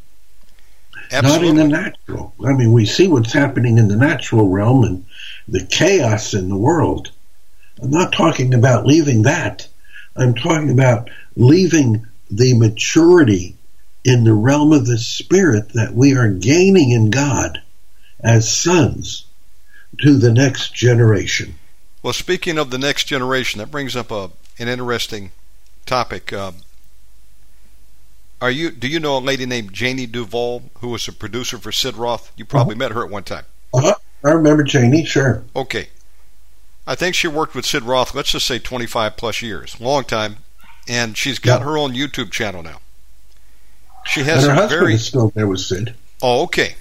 not in the natural. I mean, we see what's happening in the natural realm and the chaos in the world. I'm not talking about leaving that. I'm talking about leaving the maturity in the realm of the spirit that we are gaining in God as sons to the next generation. Well, speaking of the next generation, that brings up a, an interesting topic. Uh, are you? Do you know a lady named Janie Duvall who was a producer for Sid Roth? You probably met her at one time. Uh-huh. I remember Janie, sure. Okay. I think she worked with Sid Roth, let's just say 25 plus years, long time, and she's got Yeah. her own YouTube channel now. She has And her husband very is still there with Sid. Oh, okay.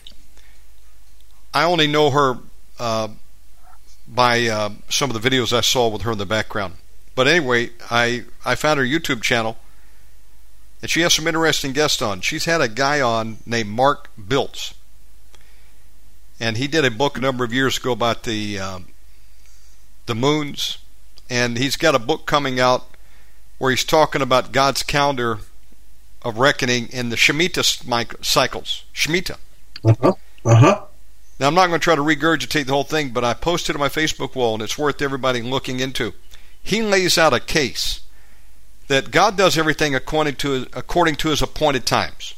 I only know her uh, by uh, some of the videos I saw with her in the background. But anyway, I I found her YouTube channel, and she has some interesting guests on. She's had a guy on named Mark Biltz, and he did a book a number of years ago about the um, the moons, and he's got a book coming out where he's talking about God's calendar of reckoning in the Shemitah cycles. Shemitah. Uh huh. Uh huh. Now, I'm not going to try to regurgitate the whole thing, but I posted on my Facebook wall, and it's worth everybody looking into. He lays out a case that God does everything according to according to His appointed times,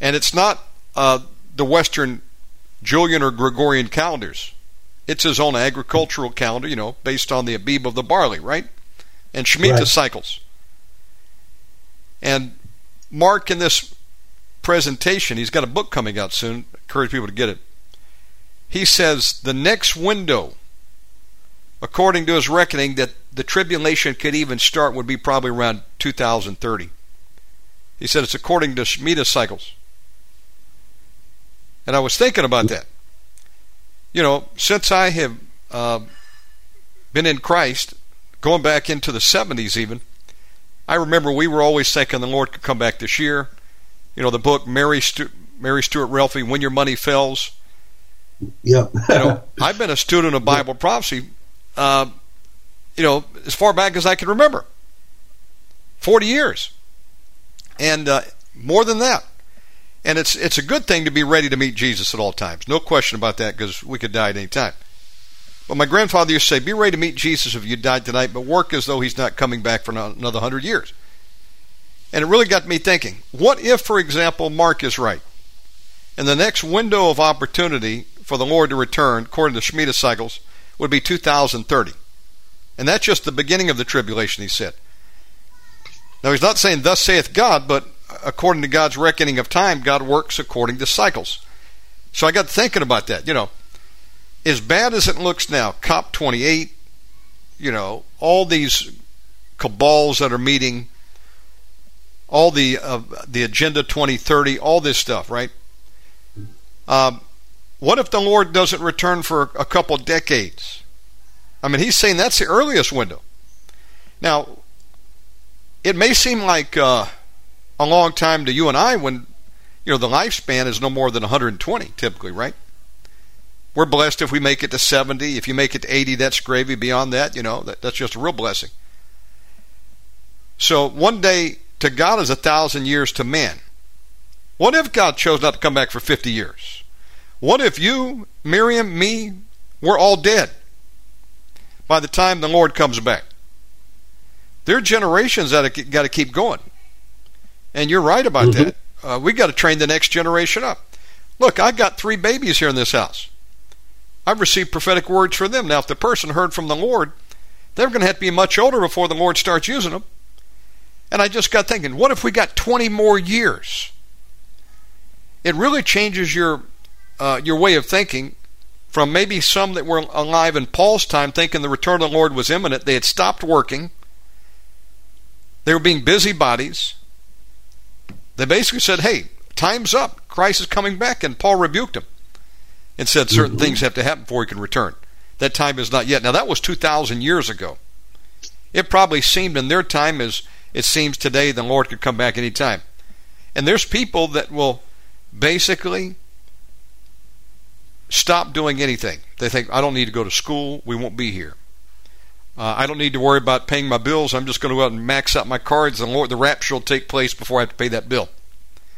and it's not uh, the Western Julian or Gregorian calendars. It's His own agricultural calendar, you know, based on the Abib of the barley, right? And Shemitah Right. cycles. And Mark, in this presentation, he's got a book coming out soon. I Encourage people to get it. He says the next window, according to his reckoning, that the tribulation could even start would be probably around 2030. He said it's according to Shemitah cycles. And I was thinking about that. You know, since I have uh, been in Christ, going back into the 70s even, I remember we were always thinking the Lord could come back this year. You know, the book Mary, Stu- Mary Stuart Relfie, When Your Money Fails. Yep. you know, I've been a student of Bible prophecy, uh, you know, as far back as I can remember. 40 years. And uh, more than that. And it's it's a good thing to be ready to meet Jesus at all times. No question about that because we could die at any time. But my grandfather used to say, be ready to meet Jesus if you died tonight, but work as though he's not coming back for another hundred years. And it really got me thinking, what if, for example, Mark is right? And the next window of opportunity for the Lord to return, according to Shemitah cycles, would be 2030. And that's just the beginning of the tribulation, he said. Now, he's not saying, Thus saith God, but according to God's reckoning of time, God works according to cycles. So I got thinking about that. You know, as bad as it looks now, COP28, you know, all these cabals that are meeting, all the uh, the Agenda 2030, all this stuff, right? Um, what if the Lord doesn't return for a couple decades? I mean, he's saying that's the earliest window. Now, it may seem like uh, a long time to you and I when, you know, the lifespan is no more than 120 typically, right? We're blessed if we make it to 70. If you make it to 80, that's gravy. Beyond that, you know, that, that's just a real blessing. So one day to God is a thousand years to man. What if God chose not to come back for 50 years? What if you, Miriam, me, we're all dead by the time the Lord comes back? There are generations that got to keep going. And you're right about mm-hmm. that. Uh, we got to train the next generation up. Look, I've got three babies here in this house. I've received prophetic words for them. Now, if the person heard from the Lord, they're going to have to be much older before the Lord starts using them. And I just got thinking, what if we got 20 more years? It really changes your uh, your way of thinking from maybe some that were alive in Paul's time thinking the return of the Lord was imminent. They had stopped working. They were being busybodies. They basically said, hey, time's up. Christ is coming back. And Paul rebuked them and said certain mm-hmm. things have to happen before he can return. That time is not yet. Now, that was 2,000 years ago. It probably seemed in their time as it seems today the Lord could come back any time. And there's people that will basically stop doing anything. They think, I don't need to go to school. We won't be here. Uh, I don't need to worry about paying my bills. I'm just going to go out and max out my cards, and Lord, the rapture will take place before I have to pay that bill.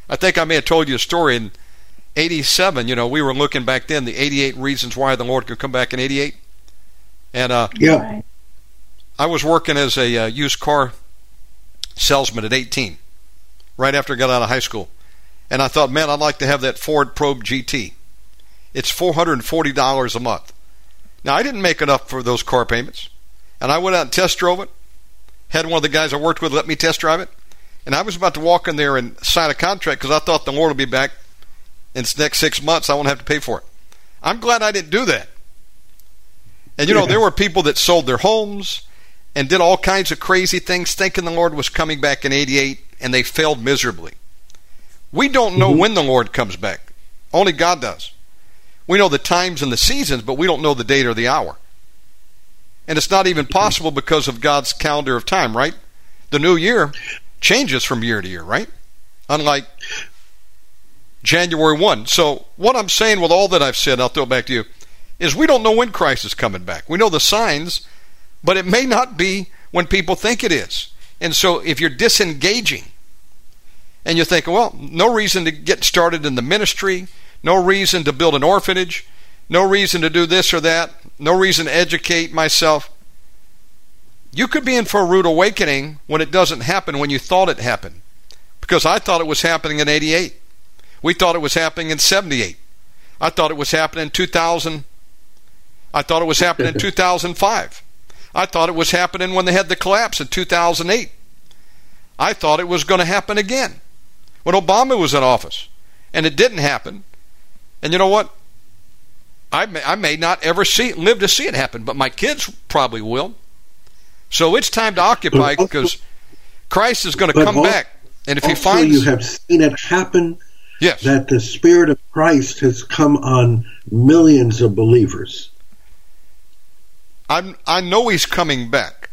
I think I may have told you a story in 87. You know, we were looking back then the 88 reasons why the Lord could come back in 88. And uh, yeah, I was working as a uh, used car salesman at 18, right after I got out of high school. And I thought, man, I'd like to have that Ford Probe GT. It's $440 a month. Now, I didn't make enough for those car payments. And I went out and test drove it. Had one of the guys I worked with let me test drive it. And I was about to walk in there and sign a contract because I thought the Lord would be back in the next six months. I won't have to pay for it. I'm glad I didn't do that. And you know, there were people that sold their homes and did all kinds of crazy things thinking the Lord was coming back in 88 and they failed miserably. We don't know mm-hmm. when the Lord comes back. Only God does. We know the times and the seasons, but we don't know the date or the hour. And it's not even possible because of God's calendar of time, right? The new year changes from year to year, right? Unlike January 1. So, what I'm saying with all that I've said, I'll throw it back to you, is we don't know when Christ is coming back. We know the signs, but it may not be when people think it is. And so, if you're disengaging and you're thinking, well, no reason to get started in the ministry, no reason to build an orphanage, no reason to do this or that, no reason to educate myself. You could be in for a rude awakening when it doesn't happen when you thought it happened. Because I thought it was happening in 88. We thought it was happening in 78. I thought it was happening in 2000. I thought it was happening in 2005. I thought it was happening when they had the collapse in 2008. I thought it was going to happen again when Obama was in office. And it didn't happen. And you know what? I may, I may not ever see live to see it happen, but my kids probably will. So it's time to occupy because Christ is going to come al- back, and if he Also, finds you have seen it happen yes, that the Spirit of Christ has come on millions of believers. I'm, I know he's coming back.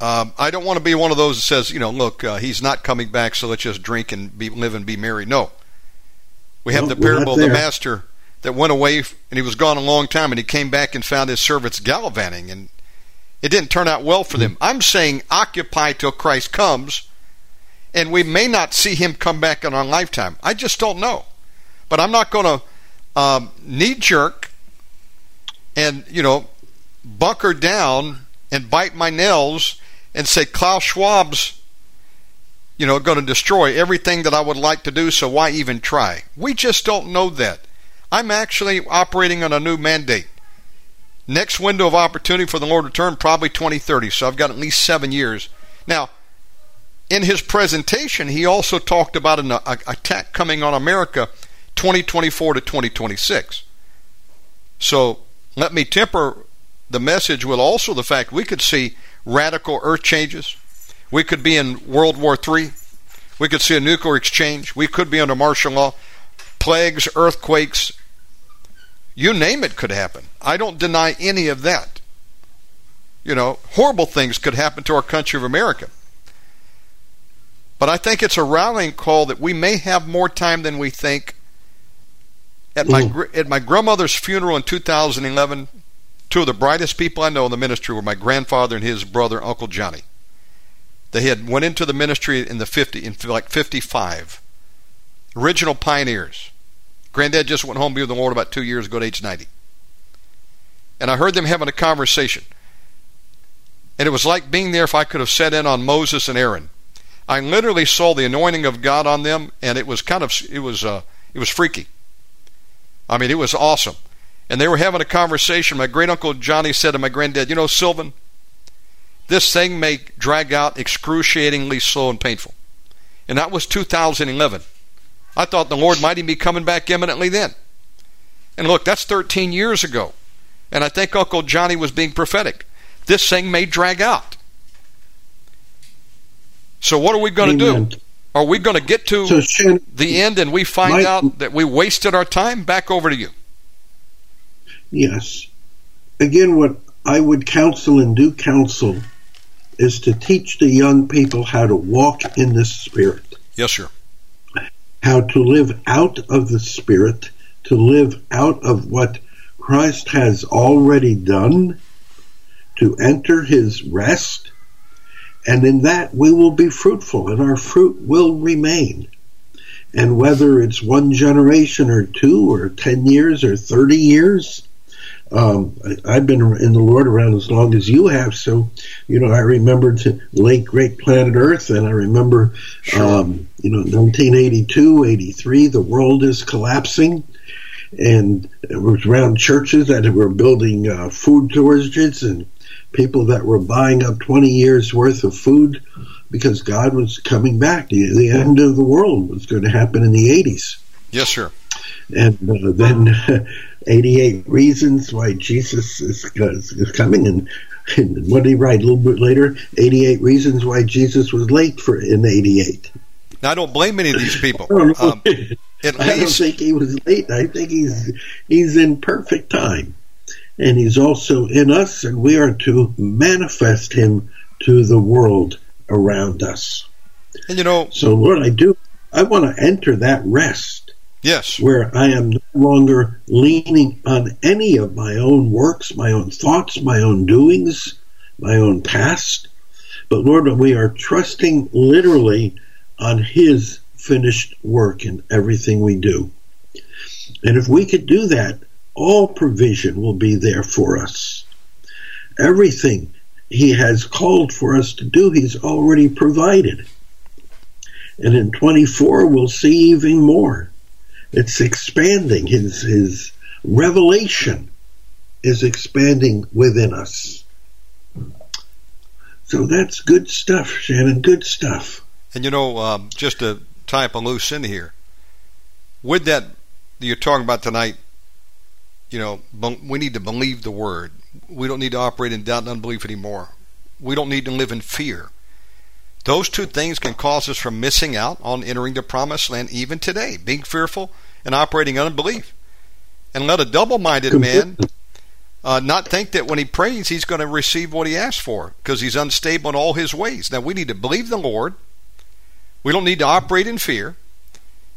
Um, I don't want to be one of those that says, you know, look, uh, he's not coming back, so let's just drink and be, live and be merry. No. We have the parable of the master that went away and he was gone a long time and he came back and found his servants gallivanting and it didn't turn out well for them. I'm saying occupy till Christ comes and we may not see him come back in our lifetime. I just don't know. But I'm not going to um, knee jerk and, you know, bunker down and bite my nails and say Klaus Schwab's, you know, going to destroy everything that I would like to do, so why even try? We just don't know that. I'm actually operating on a new mandate. Next window of opportunity for the Lord to return, probably 2030, so I've got at least seven years. Now, in his presentation, he also talked about an uh, attack coming on America 2024 to 2026. So let me temper the message with also the fact we could see radical earth changes. We could be in World War III. We could see a nuclear exchange. We could be under martial law. Plagues, earthquakes, you name it could happen. I don't deny any of that. You know, horrible things could happen to our country of America. But I think it's a rallying call that we may have more time than we think. At my mm. gr- at my grandmother's funeral in 2011, two of the brightest people I know in the ministry were my grandfather and his brother Uncle Johnny. They had went into the ministry in the 50 in like 55. Original pioneers. Granddad just went home to be with the Lord about two years ago at age 90. And I heard them having a conversation. And it was like being there if I could have sat in on Moses and Aaron. I literally saw the anointing of God on them, and it was kind of it was uh, it was freaky. I mean, it was awesome. And they were having a conversation. My great uncle Johnny said to my granddad, "You know, Sylvan, this thing may drag out excruciatingly slow and painful." And that was 2011. I thought the Lord might even be coming back imminently then. And look, that's 13 years ago. And I think Uncle Johnny was being prophetic. This thing may drag out. So what are we going to do? Are we going to get to So, Shannon, the end and we find Mike- out that we wasted our time? Back over to you. yes. Again, what I would counsel and do counsel is to teach the young people how to walk in the Spirit. Yes, sir. how to live out of the Spirit, to live out of what Christ has already done, to enter his rest, and in that we will be fruitful and our fruit will remain. And whether it's one generation or two or 10 years or 30 years, um, I, I've been in the Lord around as long as you have, so you know I remember the late great planet Earth, and I remember, um, you know, 1982, 83, the world is collapsing, and it was around churches that were building uh, food storages and people that were buying up 20 years worth of food because God was coming back. The, the end of the world was going to happen in the 80s Yes, sir. And uh, then 88 reasons why Jesus is, is, is coming and, and what did he write a little bit later? 88 reasons why Jesus was late for in 88 Now, I don't blame any of these people. I don't. Um, at I don't think he was late. I think he's he's in perfect time. And he's also in us and we are to manifest him to the world around us. And you know, so what I do I want to enter that rest yes, where I am no longer leaning on any of my own works, my own thoughts, my own doings, my own past. But Lord, we are trusting literally on His finished work in everything we do. And if we could do that, all provision will be there for us. Everything He has called for us to do, He's already provided. And in 24, we'll see even more it's expanding his his revelation is expanding within us so that's good stuff shannon good stuff and you know, um, just to up a loose end here, with that that you're talking about tonight, you know, we need to believe the word. We don't need to operate in doubt and unbelief anymore. we don't need to live in fear. Those two things can cause us from missing out on entering the promised land even today, being fearful and operating unbelief. And let a double minded man uh, not think that when he prays he's going to receive what he asks for because he's unstable in all his ways. Now, we need to believe the Lord. We don't need to operate in fear.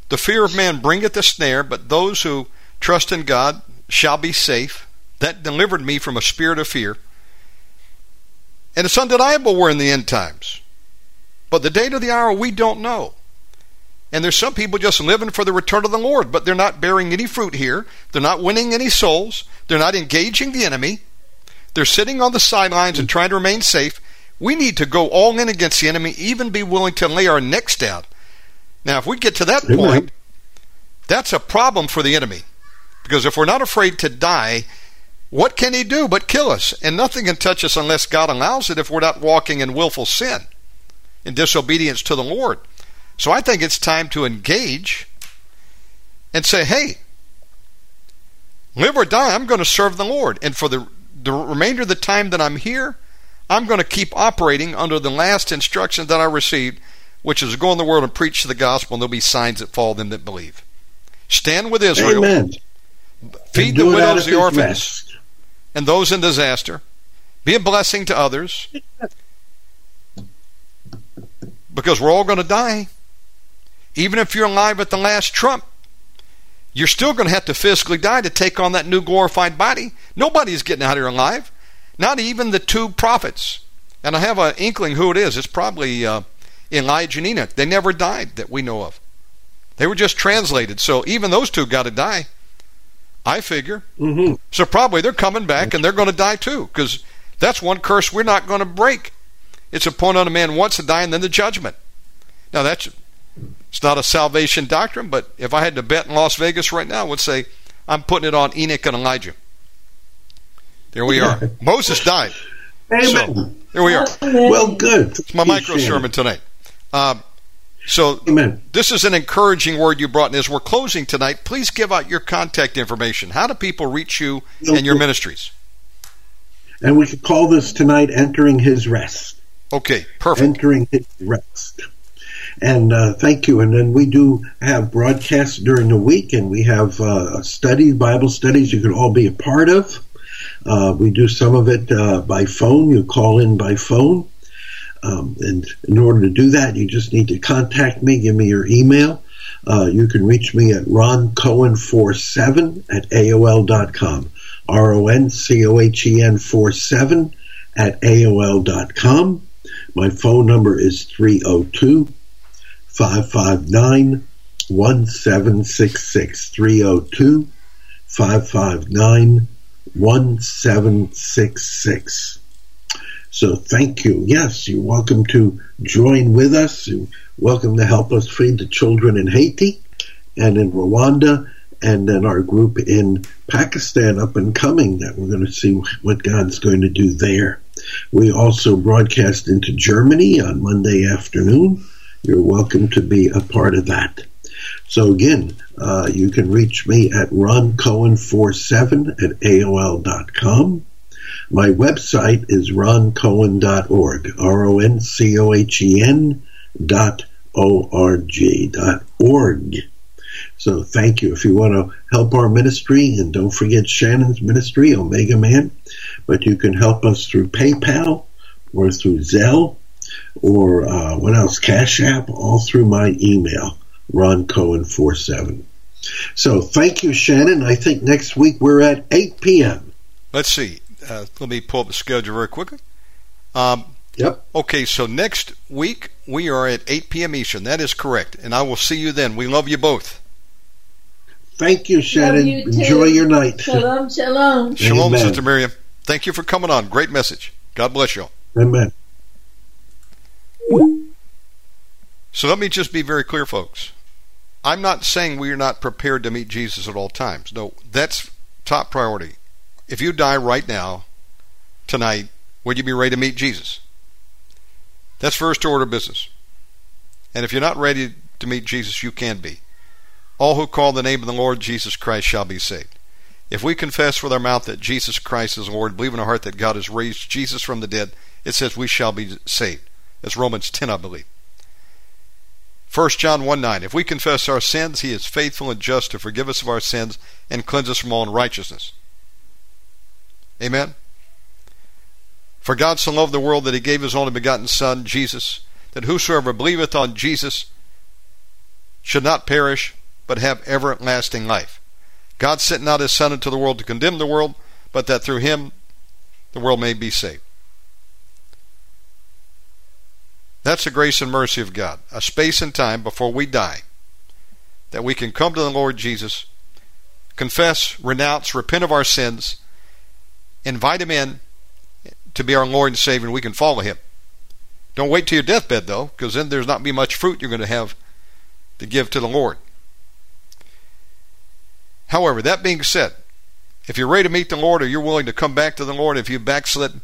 The fear of man bringeth a snare, but those who trust in God shall be safe. That delivered me from a spirit of fear. And it's undeniable we're in the end times. But the date of the hour we don't know. And there's some people just living for the return of the Lord, but they're not bearing any fruit here. They're not winning any souls. They're not engaging the enemy. They're sitting on the sidelines and trying to remain safe. We need to go all in against the enemy, even be willing to lay our necks down. Now, if we get to that point, that's a problem for the enemy. Because if we're not afraid to die, what can he do but kill us? And nothing can touch us unless God allows it if we're not walking in willful sin, in disobedience to the Lord. So I think it's time to engage and say, hey, live or die, I'm going to serve the Lord. And for the, the remainder of the time that I'm here, I'm going to keep operating under the last instruction that I received, which is to go in the world and preach the gospel, and there'll be signs that follow them that believe. Stand with Israel. Amen. Feed the widows, the orphans, and those in disaster. Be a blessing to others. Because we're all going to die. Even if you're alive at the last trump, you're still going to have to physically die to take on that new glorified body. Nobody's getting out of here alive. Not even the two prophets. And I have an inkling who it is. It's probably uh, Elijah and Enoch. They never died that we know of. They were just translated. So even those two got to die. I figure. Mm-hmm. So probably they're coming back and they're going to die too, because that's one curse we're not going to break. It's upon on a man once to die and then the judgment. Now that's it's not a salvation doctrine, but if I had to bet in Las Vegas right now, I would say I'm putting it on Enoch and Elijah. There we are. Moses died. Amen. So, there we are. Well, good. It's my micro sermon tonight. Um, so Amen. this is an encouraging word you brought in. As we're closing tonight, please give out your contact information. How do people reach you and your ministries? And we could call this tonight entering his rest. Okay, perfect. Entering rest. And uh, thank you. And then we do have broadcasts during the week, and we have uh, studies, Bible studies you can all be a part of. Uh, we do some of it uh, by phone. You call in by phone. Um, and in order to do that, you just need to contact me, give me your email. Uh, you can reach me at roncohen47 at AOL.com. R O N C O H E N 47 at AOL.com. My phone number is 302 559 1766. 302 559 1766. So thank you. Yes, you're welcome to join with us. You're welcome to help us feed the children in Haiti and in Rwanda and then our group in Pakistan up and coming that we're going to see what God's going to do there. We also broadcast into Germany on Monday afternoon. You're welcome to be a part of that. So again, uh, you can reach me at roncohen47 at AOL.com. My website is roncohen.org, R-O-N-C-O-H-E-N dot O-R-G, dot org. So thank you. If you want to help our ministry, and don't forget Shannon's ministry, Omega Man, but you can help us through PayPal or through Zelle or uh, what else? Cash App, all through my email, Ron Cohen 47. So thank you, Shannon. I think next week we're at 8 p.m. Let's see. Uh, let me pull up the schedule very quickly. Um, Yep. okay, so next week we are at 8 p.m. Eastern. That is correct. And I will see you then. We love you both. Thank you, Shannon. you. Enjoy your night. Shalom, shalom. Shalom, Amen. Sister Miriam. Thank you for coming on. Great message. God bless you. all. Amen. So let me just be very clear, folks. I'm not saying we are not prepared to meet Jesus at all times. No, that's top priority. If you die right now, tonight, would you be ready to meet Jesus? That's first order business. And if you're not ready to meet Jesus, you can be. All who call the name of the Lord Jesus Christ shall be saved. If we confess with our mouth that Jesus Christ is Lord, believe in our heart that God has raised Jesus from the dead, it says we shall be saved. That's Romans 10, I believe. 1 John 1 9. If we confess our sins, he is faithful and just to forgive us of our sins and cleanse us from all unrighteousness. Amen. For God so loved the world that he gave his only begotten Son, Jesus, that whosoever believeth on Jesus should not perish, but have everlasting life. God sent not his Son into the world to condemn the world, but that through him the world may be saved. That's the grace and mercy of God. A space and time before we die that we can come to the Lord Jesus, confess, renounce, repent of our sins, invite Him in to be our Lord and Savior, and we can follow Him. Don't wait till your deathbed, though, because then there's not be much fruit you're going to have to give to the Lord. However, that being said, if you're ready to meet the Lord or you're willing to come back to the Lord, if you backslid,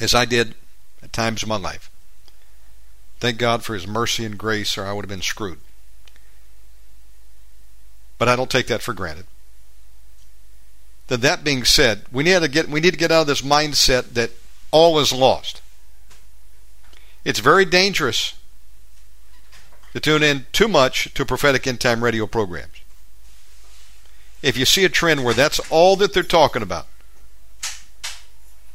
as I did at times in my life, Thank God for His mercy and grace, or I would have been screwed. But I don't take that for granted. Then that being said, we need to get we need to get out of this mindset that all is lost. It's very dangerous to tune in too much to prophetic end time radio programs. If you see a trend where that's all that they're talking about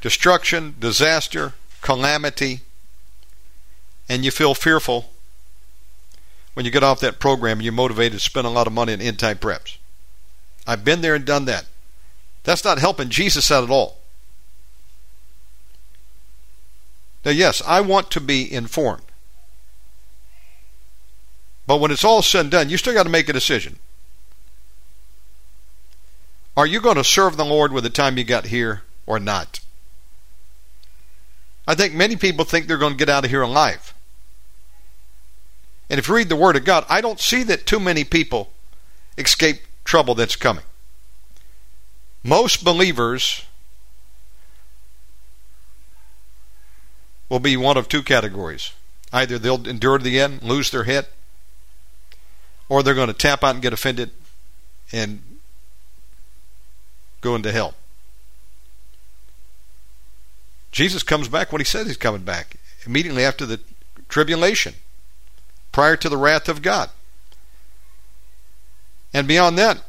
destruction, disaster, calamity, and you feel fearful when you get off that program you're motivated to spend a lot of money in end time preps. I've been there and done that. That's not helping Jesus out at all. Now, yes, I want to be informed. But when it's all said and done, you still got to make a decision. Are you going to serve the Lord with the time you got here or not? I think many people think they're going to get out of here alive. And if you read the Word of God, I don't see that too many people escape trouble that's coming. Most believers will be one of two categories. Either they'll endure to the end, lose their head, or they're going to tap out and get offended and go to hell. Jesus comes back when he says he's coming back, immediately after the tribulation prior to the wrath of God. And beyond that,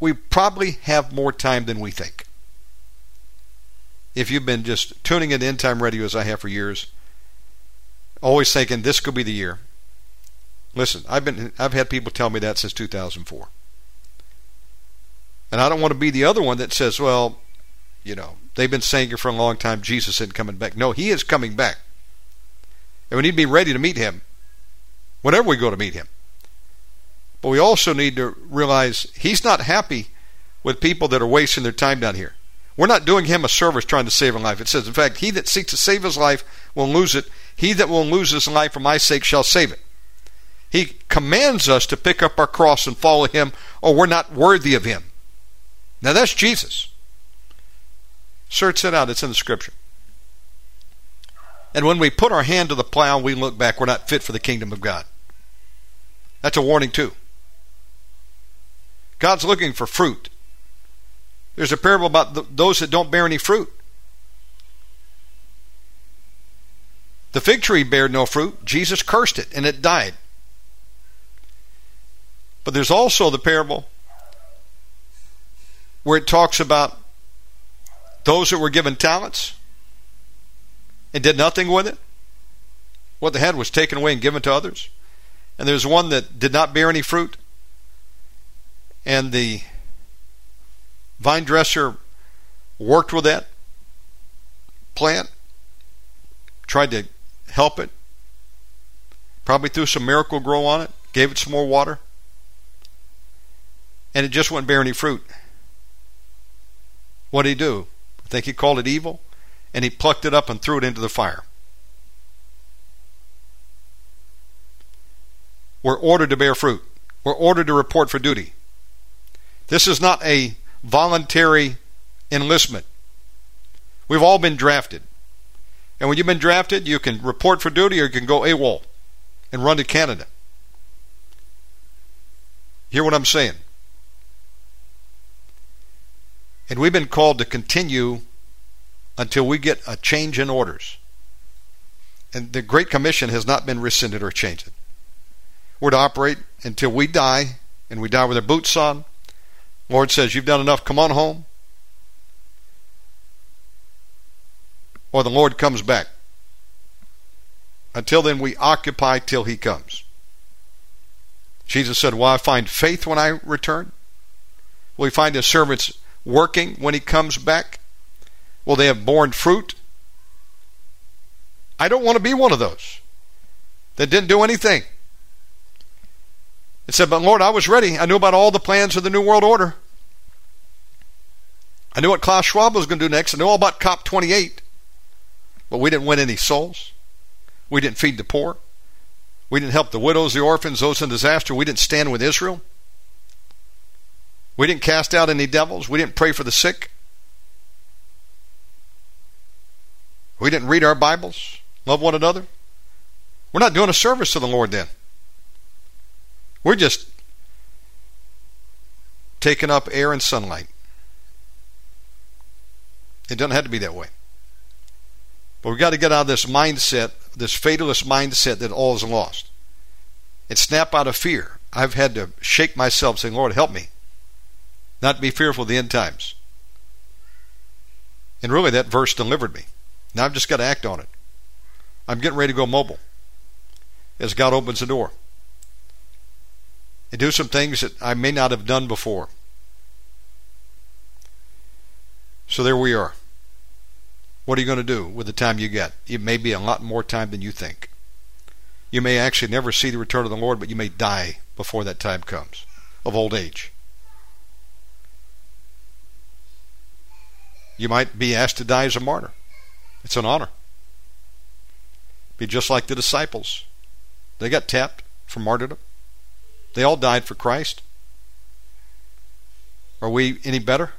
we probably have more time than we think. If you've been just tuning in end time radio as I have for years, always thinking this could be the year. Listen, I've been I've had people tell me that since 2004. And I don't want to be the other one that says, well, you know, they've been saying it for a long time Jesus isn't coming back. No, he is coming back. And we need to be ready to meet him whenever we go to meet him. But we also need to realize he's not happy with people that are wasting their time down here. We're not doing him a service trying to save a life. It says, in fact, he that seeks to save his life will lose it. He that will lose his life for my sake shall save it. He commands us to pick up our cross and follow him, or we're not worthy of him. Now that's Jesus. Search it out, it's in the scripture. And when we put our hand to the plow we look back, we're not fit for the kingdom of God. That's a warning, too. God's looking for fruit. There's a parable about those that don't bear any fruit. The fig tree bared no fruit. Jesus cursed it and it died. But there's also the parable where it talks about those that were given talents and did nothing with it. What they had was taken away and given to others. And there's one that did not bear any fruit. And the vine dresser worked with that plant, tried to help it, probably threw some Miracle-Gro on it, gave it some more water, and it just wouldn't bear any fruit. What did he do? I think he called it evil, and he plucked it up and threw it into the fire. We're ordered to bear fruit. We're ordered to report for duty. This is not a voluntary enlistment. We've all been drafted. And when you've been drafted, you can report for duty or you can go AWOL and run to Canada. Hear what I'm saying? And we've been called to continue until we get a change in orders. And the Great Commission has not been rescinded or changed. We're to operate until we die, and we die with our boots on. Lord says, You've done enough, come on home. Or the Lord comes back. Until then, we occupy till He comes. Jesus said, Will I find faith when I return? Will He find His servants working when He comes back? Will they have borne fruit? I don't want to be one of those that didn't do anything. It said, But Lord, I was ready. I knew about all the plans of the New World Order. I knew what Klaus Schwab was going to do next. I knew all about COP 28. But we didn't win any souls. We didn't feed the poor. We didn't help the widows, the orphans, those in disaster. We didn't stand with Israel. We didn't cast out any devils. We didn't pray for the sick. We didn't read our Bibles, love one another. We're not doing a service to the Lord then. We're just taking up air and sunlight. It doesn't have to be that way. But we've got to get out of this mindset, this fatalist mindset that all is lost. And snap out of fear. I've had to shake myself saying, Lord, help me. Not be fearful of the end times. And really, that verse delivered me. Now I've just got to act on it. I'm getting ready to go mobile as God opens the door and do some things that I may not have done before. So there we are. What are you going to do with the time you get? It may be a lot more time than you think. You may actually never see the return of the Lord, but you may die before that time comes of old age. You might be asked to die as a martyr. It's an honor. Be just like the disciples. They got tapped for martyrdom. They all died for Christ. Are we any better?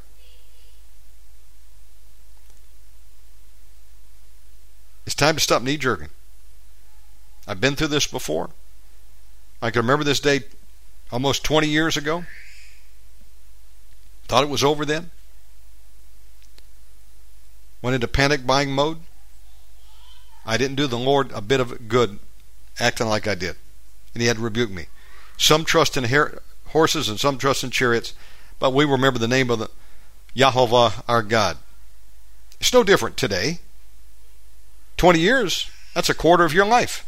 It's time to stop knee jerking. I've been through this before. I can remember this day almost 20 years ago. Thought it was over then. Went into panic buying mode. I didn't do the Lord a bit of good acting like I did. And He had to rebuke me. Some trust in horses and some trust in chariots, but we remember the name of the Yahovah our God. It's no different today. 20 years, that's a quarter of your life.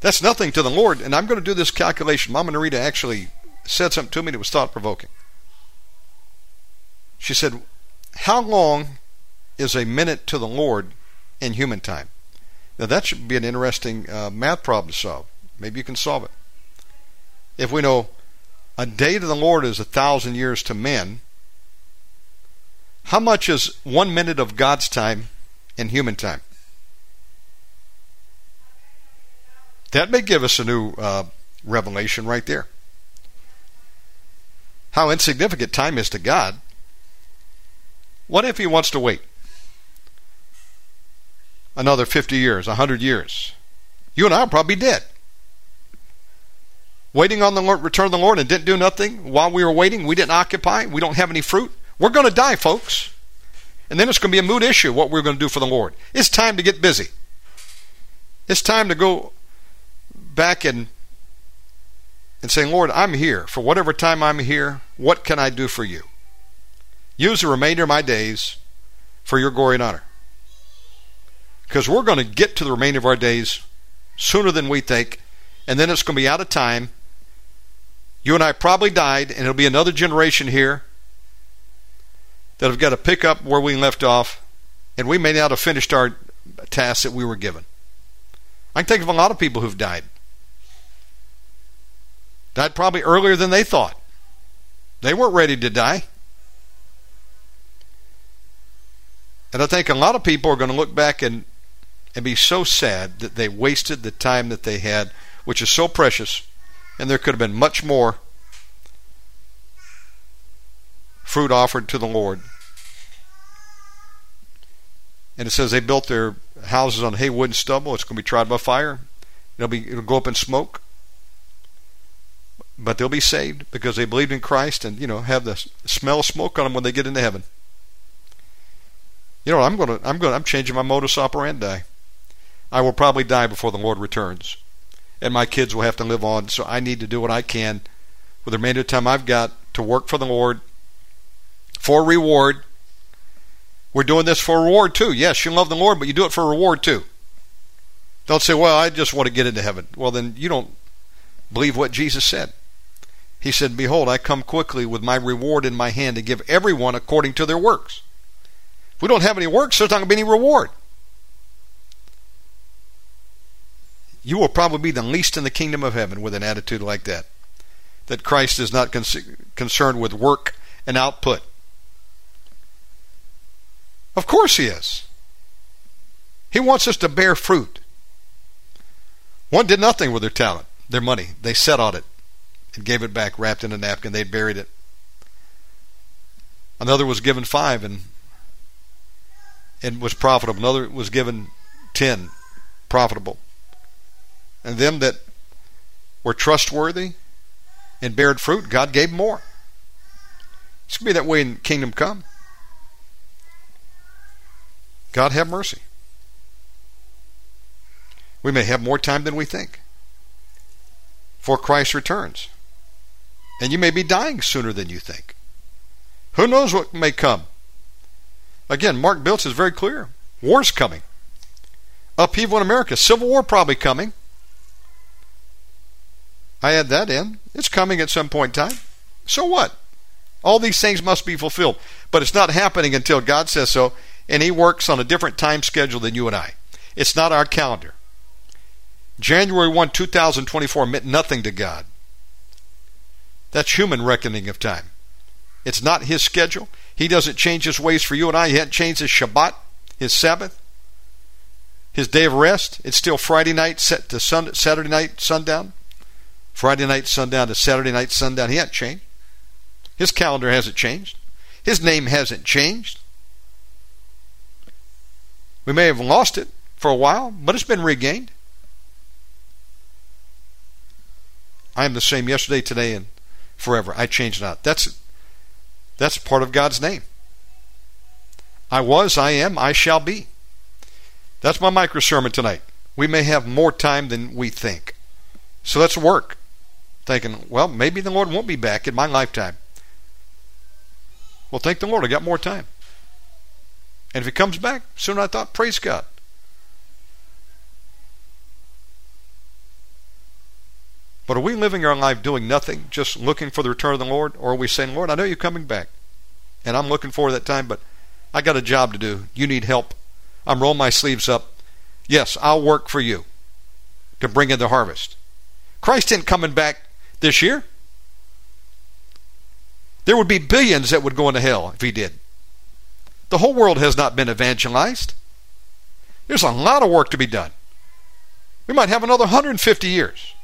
That's nothing to the Lord. And I'm going to do this calculation. Mama Narita actually said something to me that was thought provoking. She said, How long is a minute to the Lord in human time? Now, that should be an interesting uh, math problem to solve. Maybe you can solve it. If we know a day to the Lord is a thousand years to men, how much is one minute of God's time in human time? That may give us a new uh, revelation right there. How insignificant time is to God. What if He wants to wait another 50 years, 100 years? You and I will probably dead. Waiting on the Lord, return of the Lord and didn't do nothing while we were waiting. We didn't occupy. We don't have any fruit. We're going to die, folks. And then it's going to be a moot issue what we're going to do for the Lord. It's time to get busy. It's time to go back and and saying, Lord, I'm here for whatever time I'm here. What can I do for you? Use the remainder of my days for your glory and honor. Because we're going to get to the remainder of our days sooner than we think, and then it's going to be out of time. You and I probably died, and it'll be another generation here that have got to pick up where we left off, and we may not have finished our task that we were given. I can think of a lot of people who've died. Died probably earlier than they thought. They weren't ready to die. And I think a lot of people are going to look back and, and be so sad that they wasted the time that they had, which is so precious, and there could have been much more fruit offered to the Lord. And it says they built their houses on hay, wood, and stubble. It's going to be tried by fire. It'll be it'll go up in smoke but they'll be saved because they believed in Christ and you know have the smell of smoke on them when they get into heaven. You know, I'm going to I'm going I'm changing my modus operandi. I will probably die before the Lord returns. And my kids will have to live on, so I need to do what I can with the remainder of the time I've got to work for the Lord for reward. We're doing this for reward too. Yes, you love the Lord, but you do it for reward too. Don't say, well, I just want to get into heaven. Well, then you don't believe what Jesus said. He said, Behold, I come quickly with my reward in my hand to give everyone according to their works. If we don't have any works, there's not going to be any reward. You will probably be the least in the kingdom of heaven with an attitude like that. That Christ is not con- concerned with work and output. Of course he is. He wants us to bear fruit. One did nothing with their talent, their money. They set on it and gave it back wrapped in a napkin. They'd buried it. Another was given five and and was profitable. Another was given ten, profitable. And them that were trustworthy and bared fruit, God gave more. It's going to be that way in kingdom come. God have mercy. We may have more time than we think for Christ returns. And you may be dying sooner than you think. Who knows what may come? Again, Mark Biltz is very clear. War's coming. Upheaval in America. Civil war probably coming. I add that in. It's coming at some point in time. So what? All these things must be fulfilled. But it's not happening until God says so, and He works on a different time schedule than you and I. It's not our calendar. January 1, 2024 meant nothing to God. That's human reckoning of time. It's not His schedule. He doesn't change His ways for you and I. He hasn't changed His Shabbat, His Sabbath, His day of rest. It's still Friday night set to sun, Saturday night sundown. Friday night sundown to Saturday night sundown. He hasn't changed. His calendar hasn't changed. His name hasn't changed. We may have lost it for a while, but it's been regained. I am the same yesterday, today, and forever. I change not. That's that's part of God's name. I was, I am, I shall be. That's my micro sermon tonight. We may have more time than we think. So let's work. Thinking, well, maybe the Lord won't be back in my lifetime. Well, thank the Lord, I got more time. And if he comes back sooner I thought, praise God. But are we living our life doing nothing, just looking for the return of the Lord? Or are we saying, Lord, I know you're coming back, and I'm looking forward to that time, but I got a job to do. You need help. I'm rolling my sleeves up. Yes, I'll work for you to bring in the harvest. Christ isn't coming back this year. There would be billions that would go into hell if he did. The whole world has not been evangelized. There's a lot of work to be done. We might have another 150 years.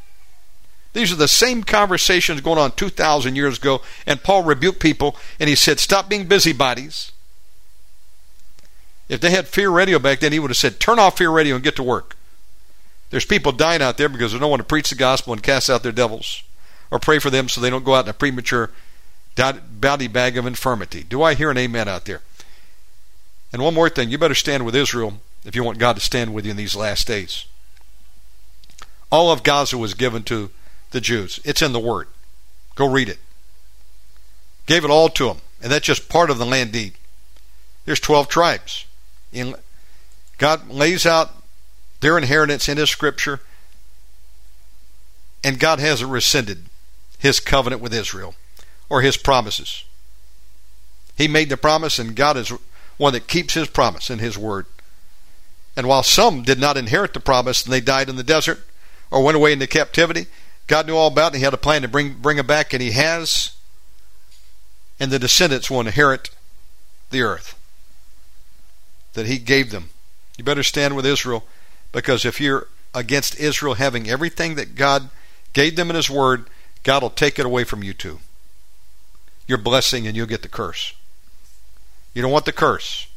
These are the same conversations going on 2,000 years ago, and Paul rebuked people and he said, Stop being busybodies. If they had fear radio back then, he would have said, Turn off fear radio and get to work. There's people dying out there because there's no one to preach the gospel and cast out their devils or pray for them so they don't go out in a premature body bag of infirmity. Do I hear an amen out there? And one more thing, you better stand with Israel if you want God to stand with you in these last days. All of Gaza was given to the Jews. It's in the Word. Go read it. Gave it all to them. And that's just part of the land deed. There's 12 tribes. God lays out their inheritance in His Scripture, and God hasn't rescinded His covenant with Israel or His promises. He made the promise, and God is one that keeps His promise in His Word. And while some did not inherit the promise and they died in the desert or went away into captivity, God knew all about it. And he had a plan to bring bring them back, and He has. And the descendants will inherit the earth that He gave them. You better stand with Israel, because if you're against Israel having everything that God gave them in His Word, God will take it away from you too. Your blessing, and you'll get the curse. You don't want the curse.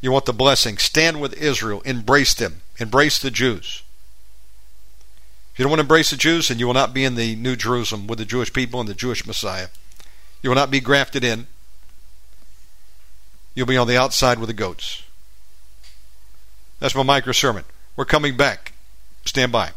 You want the blessing. Stand with Israel. Embrace them. Embrace the Jews If you don't want to embrace the Jews, then you will not be in the New Jerusalem with the Jewish people and the Jewish Messiah. You will not be grafted in. you'll be on the outside with the goats. That's my micro sermon. We're coming back. Stand by.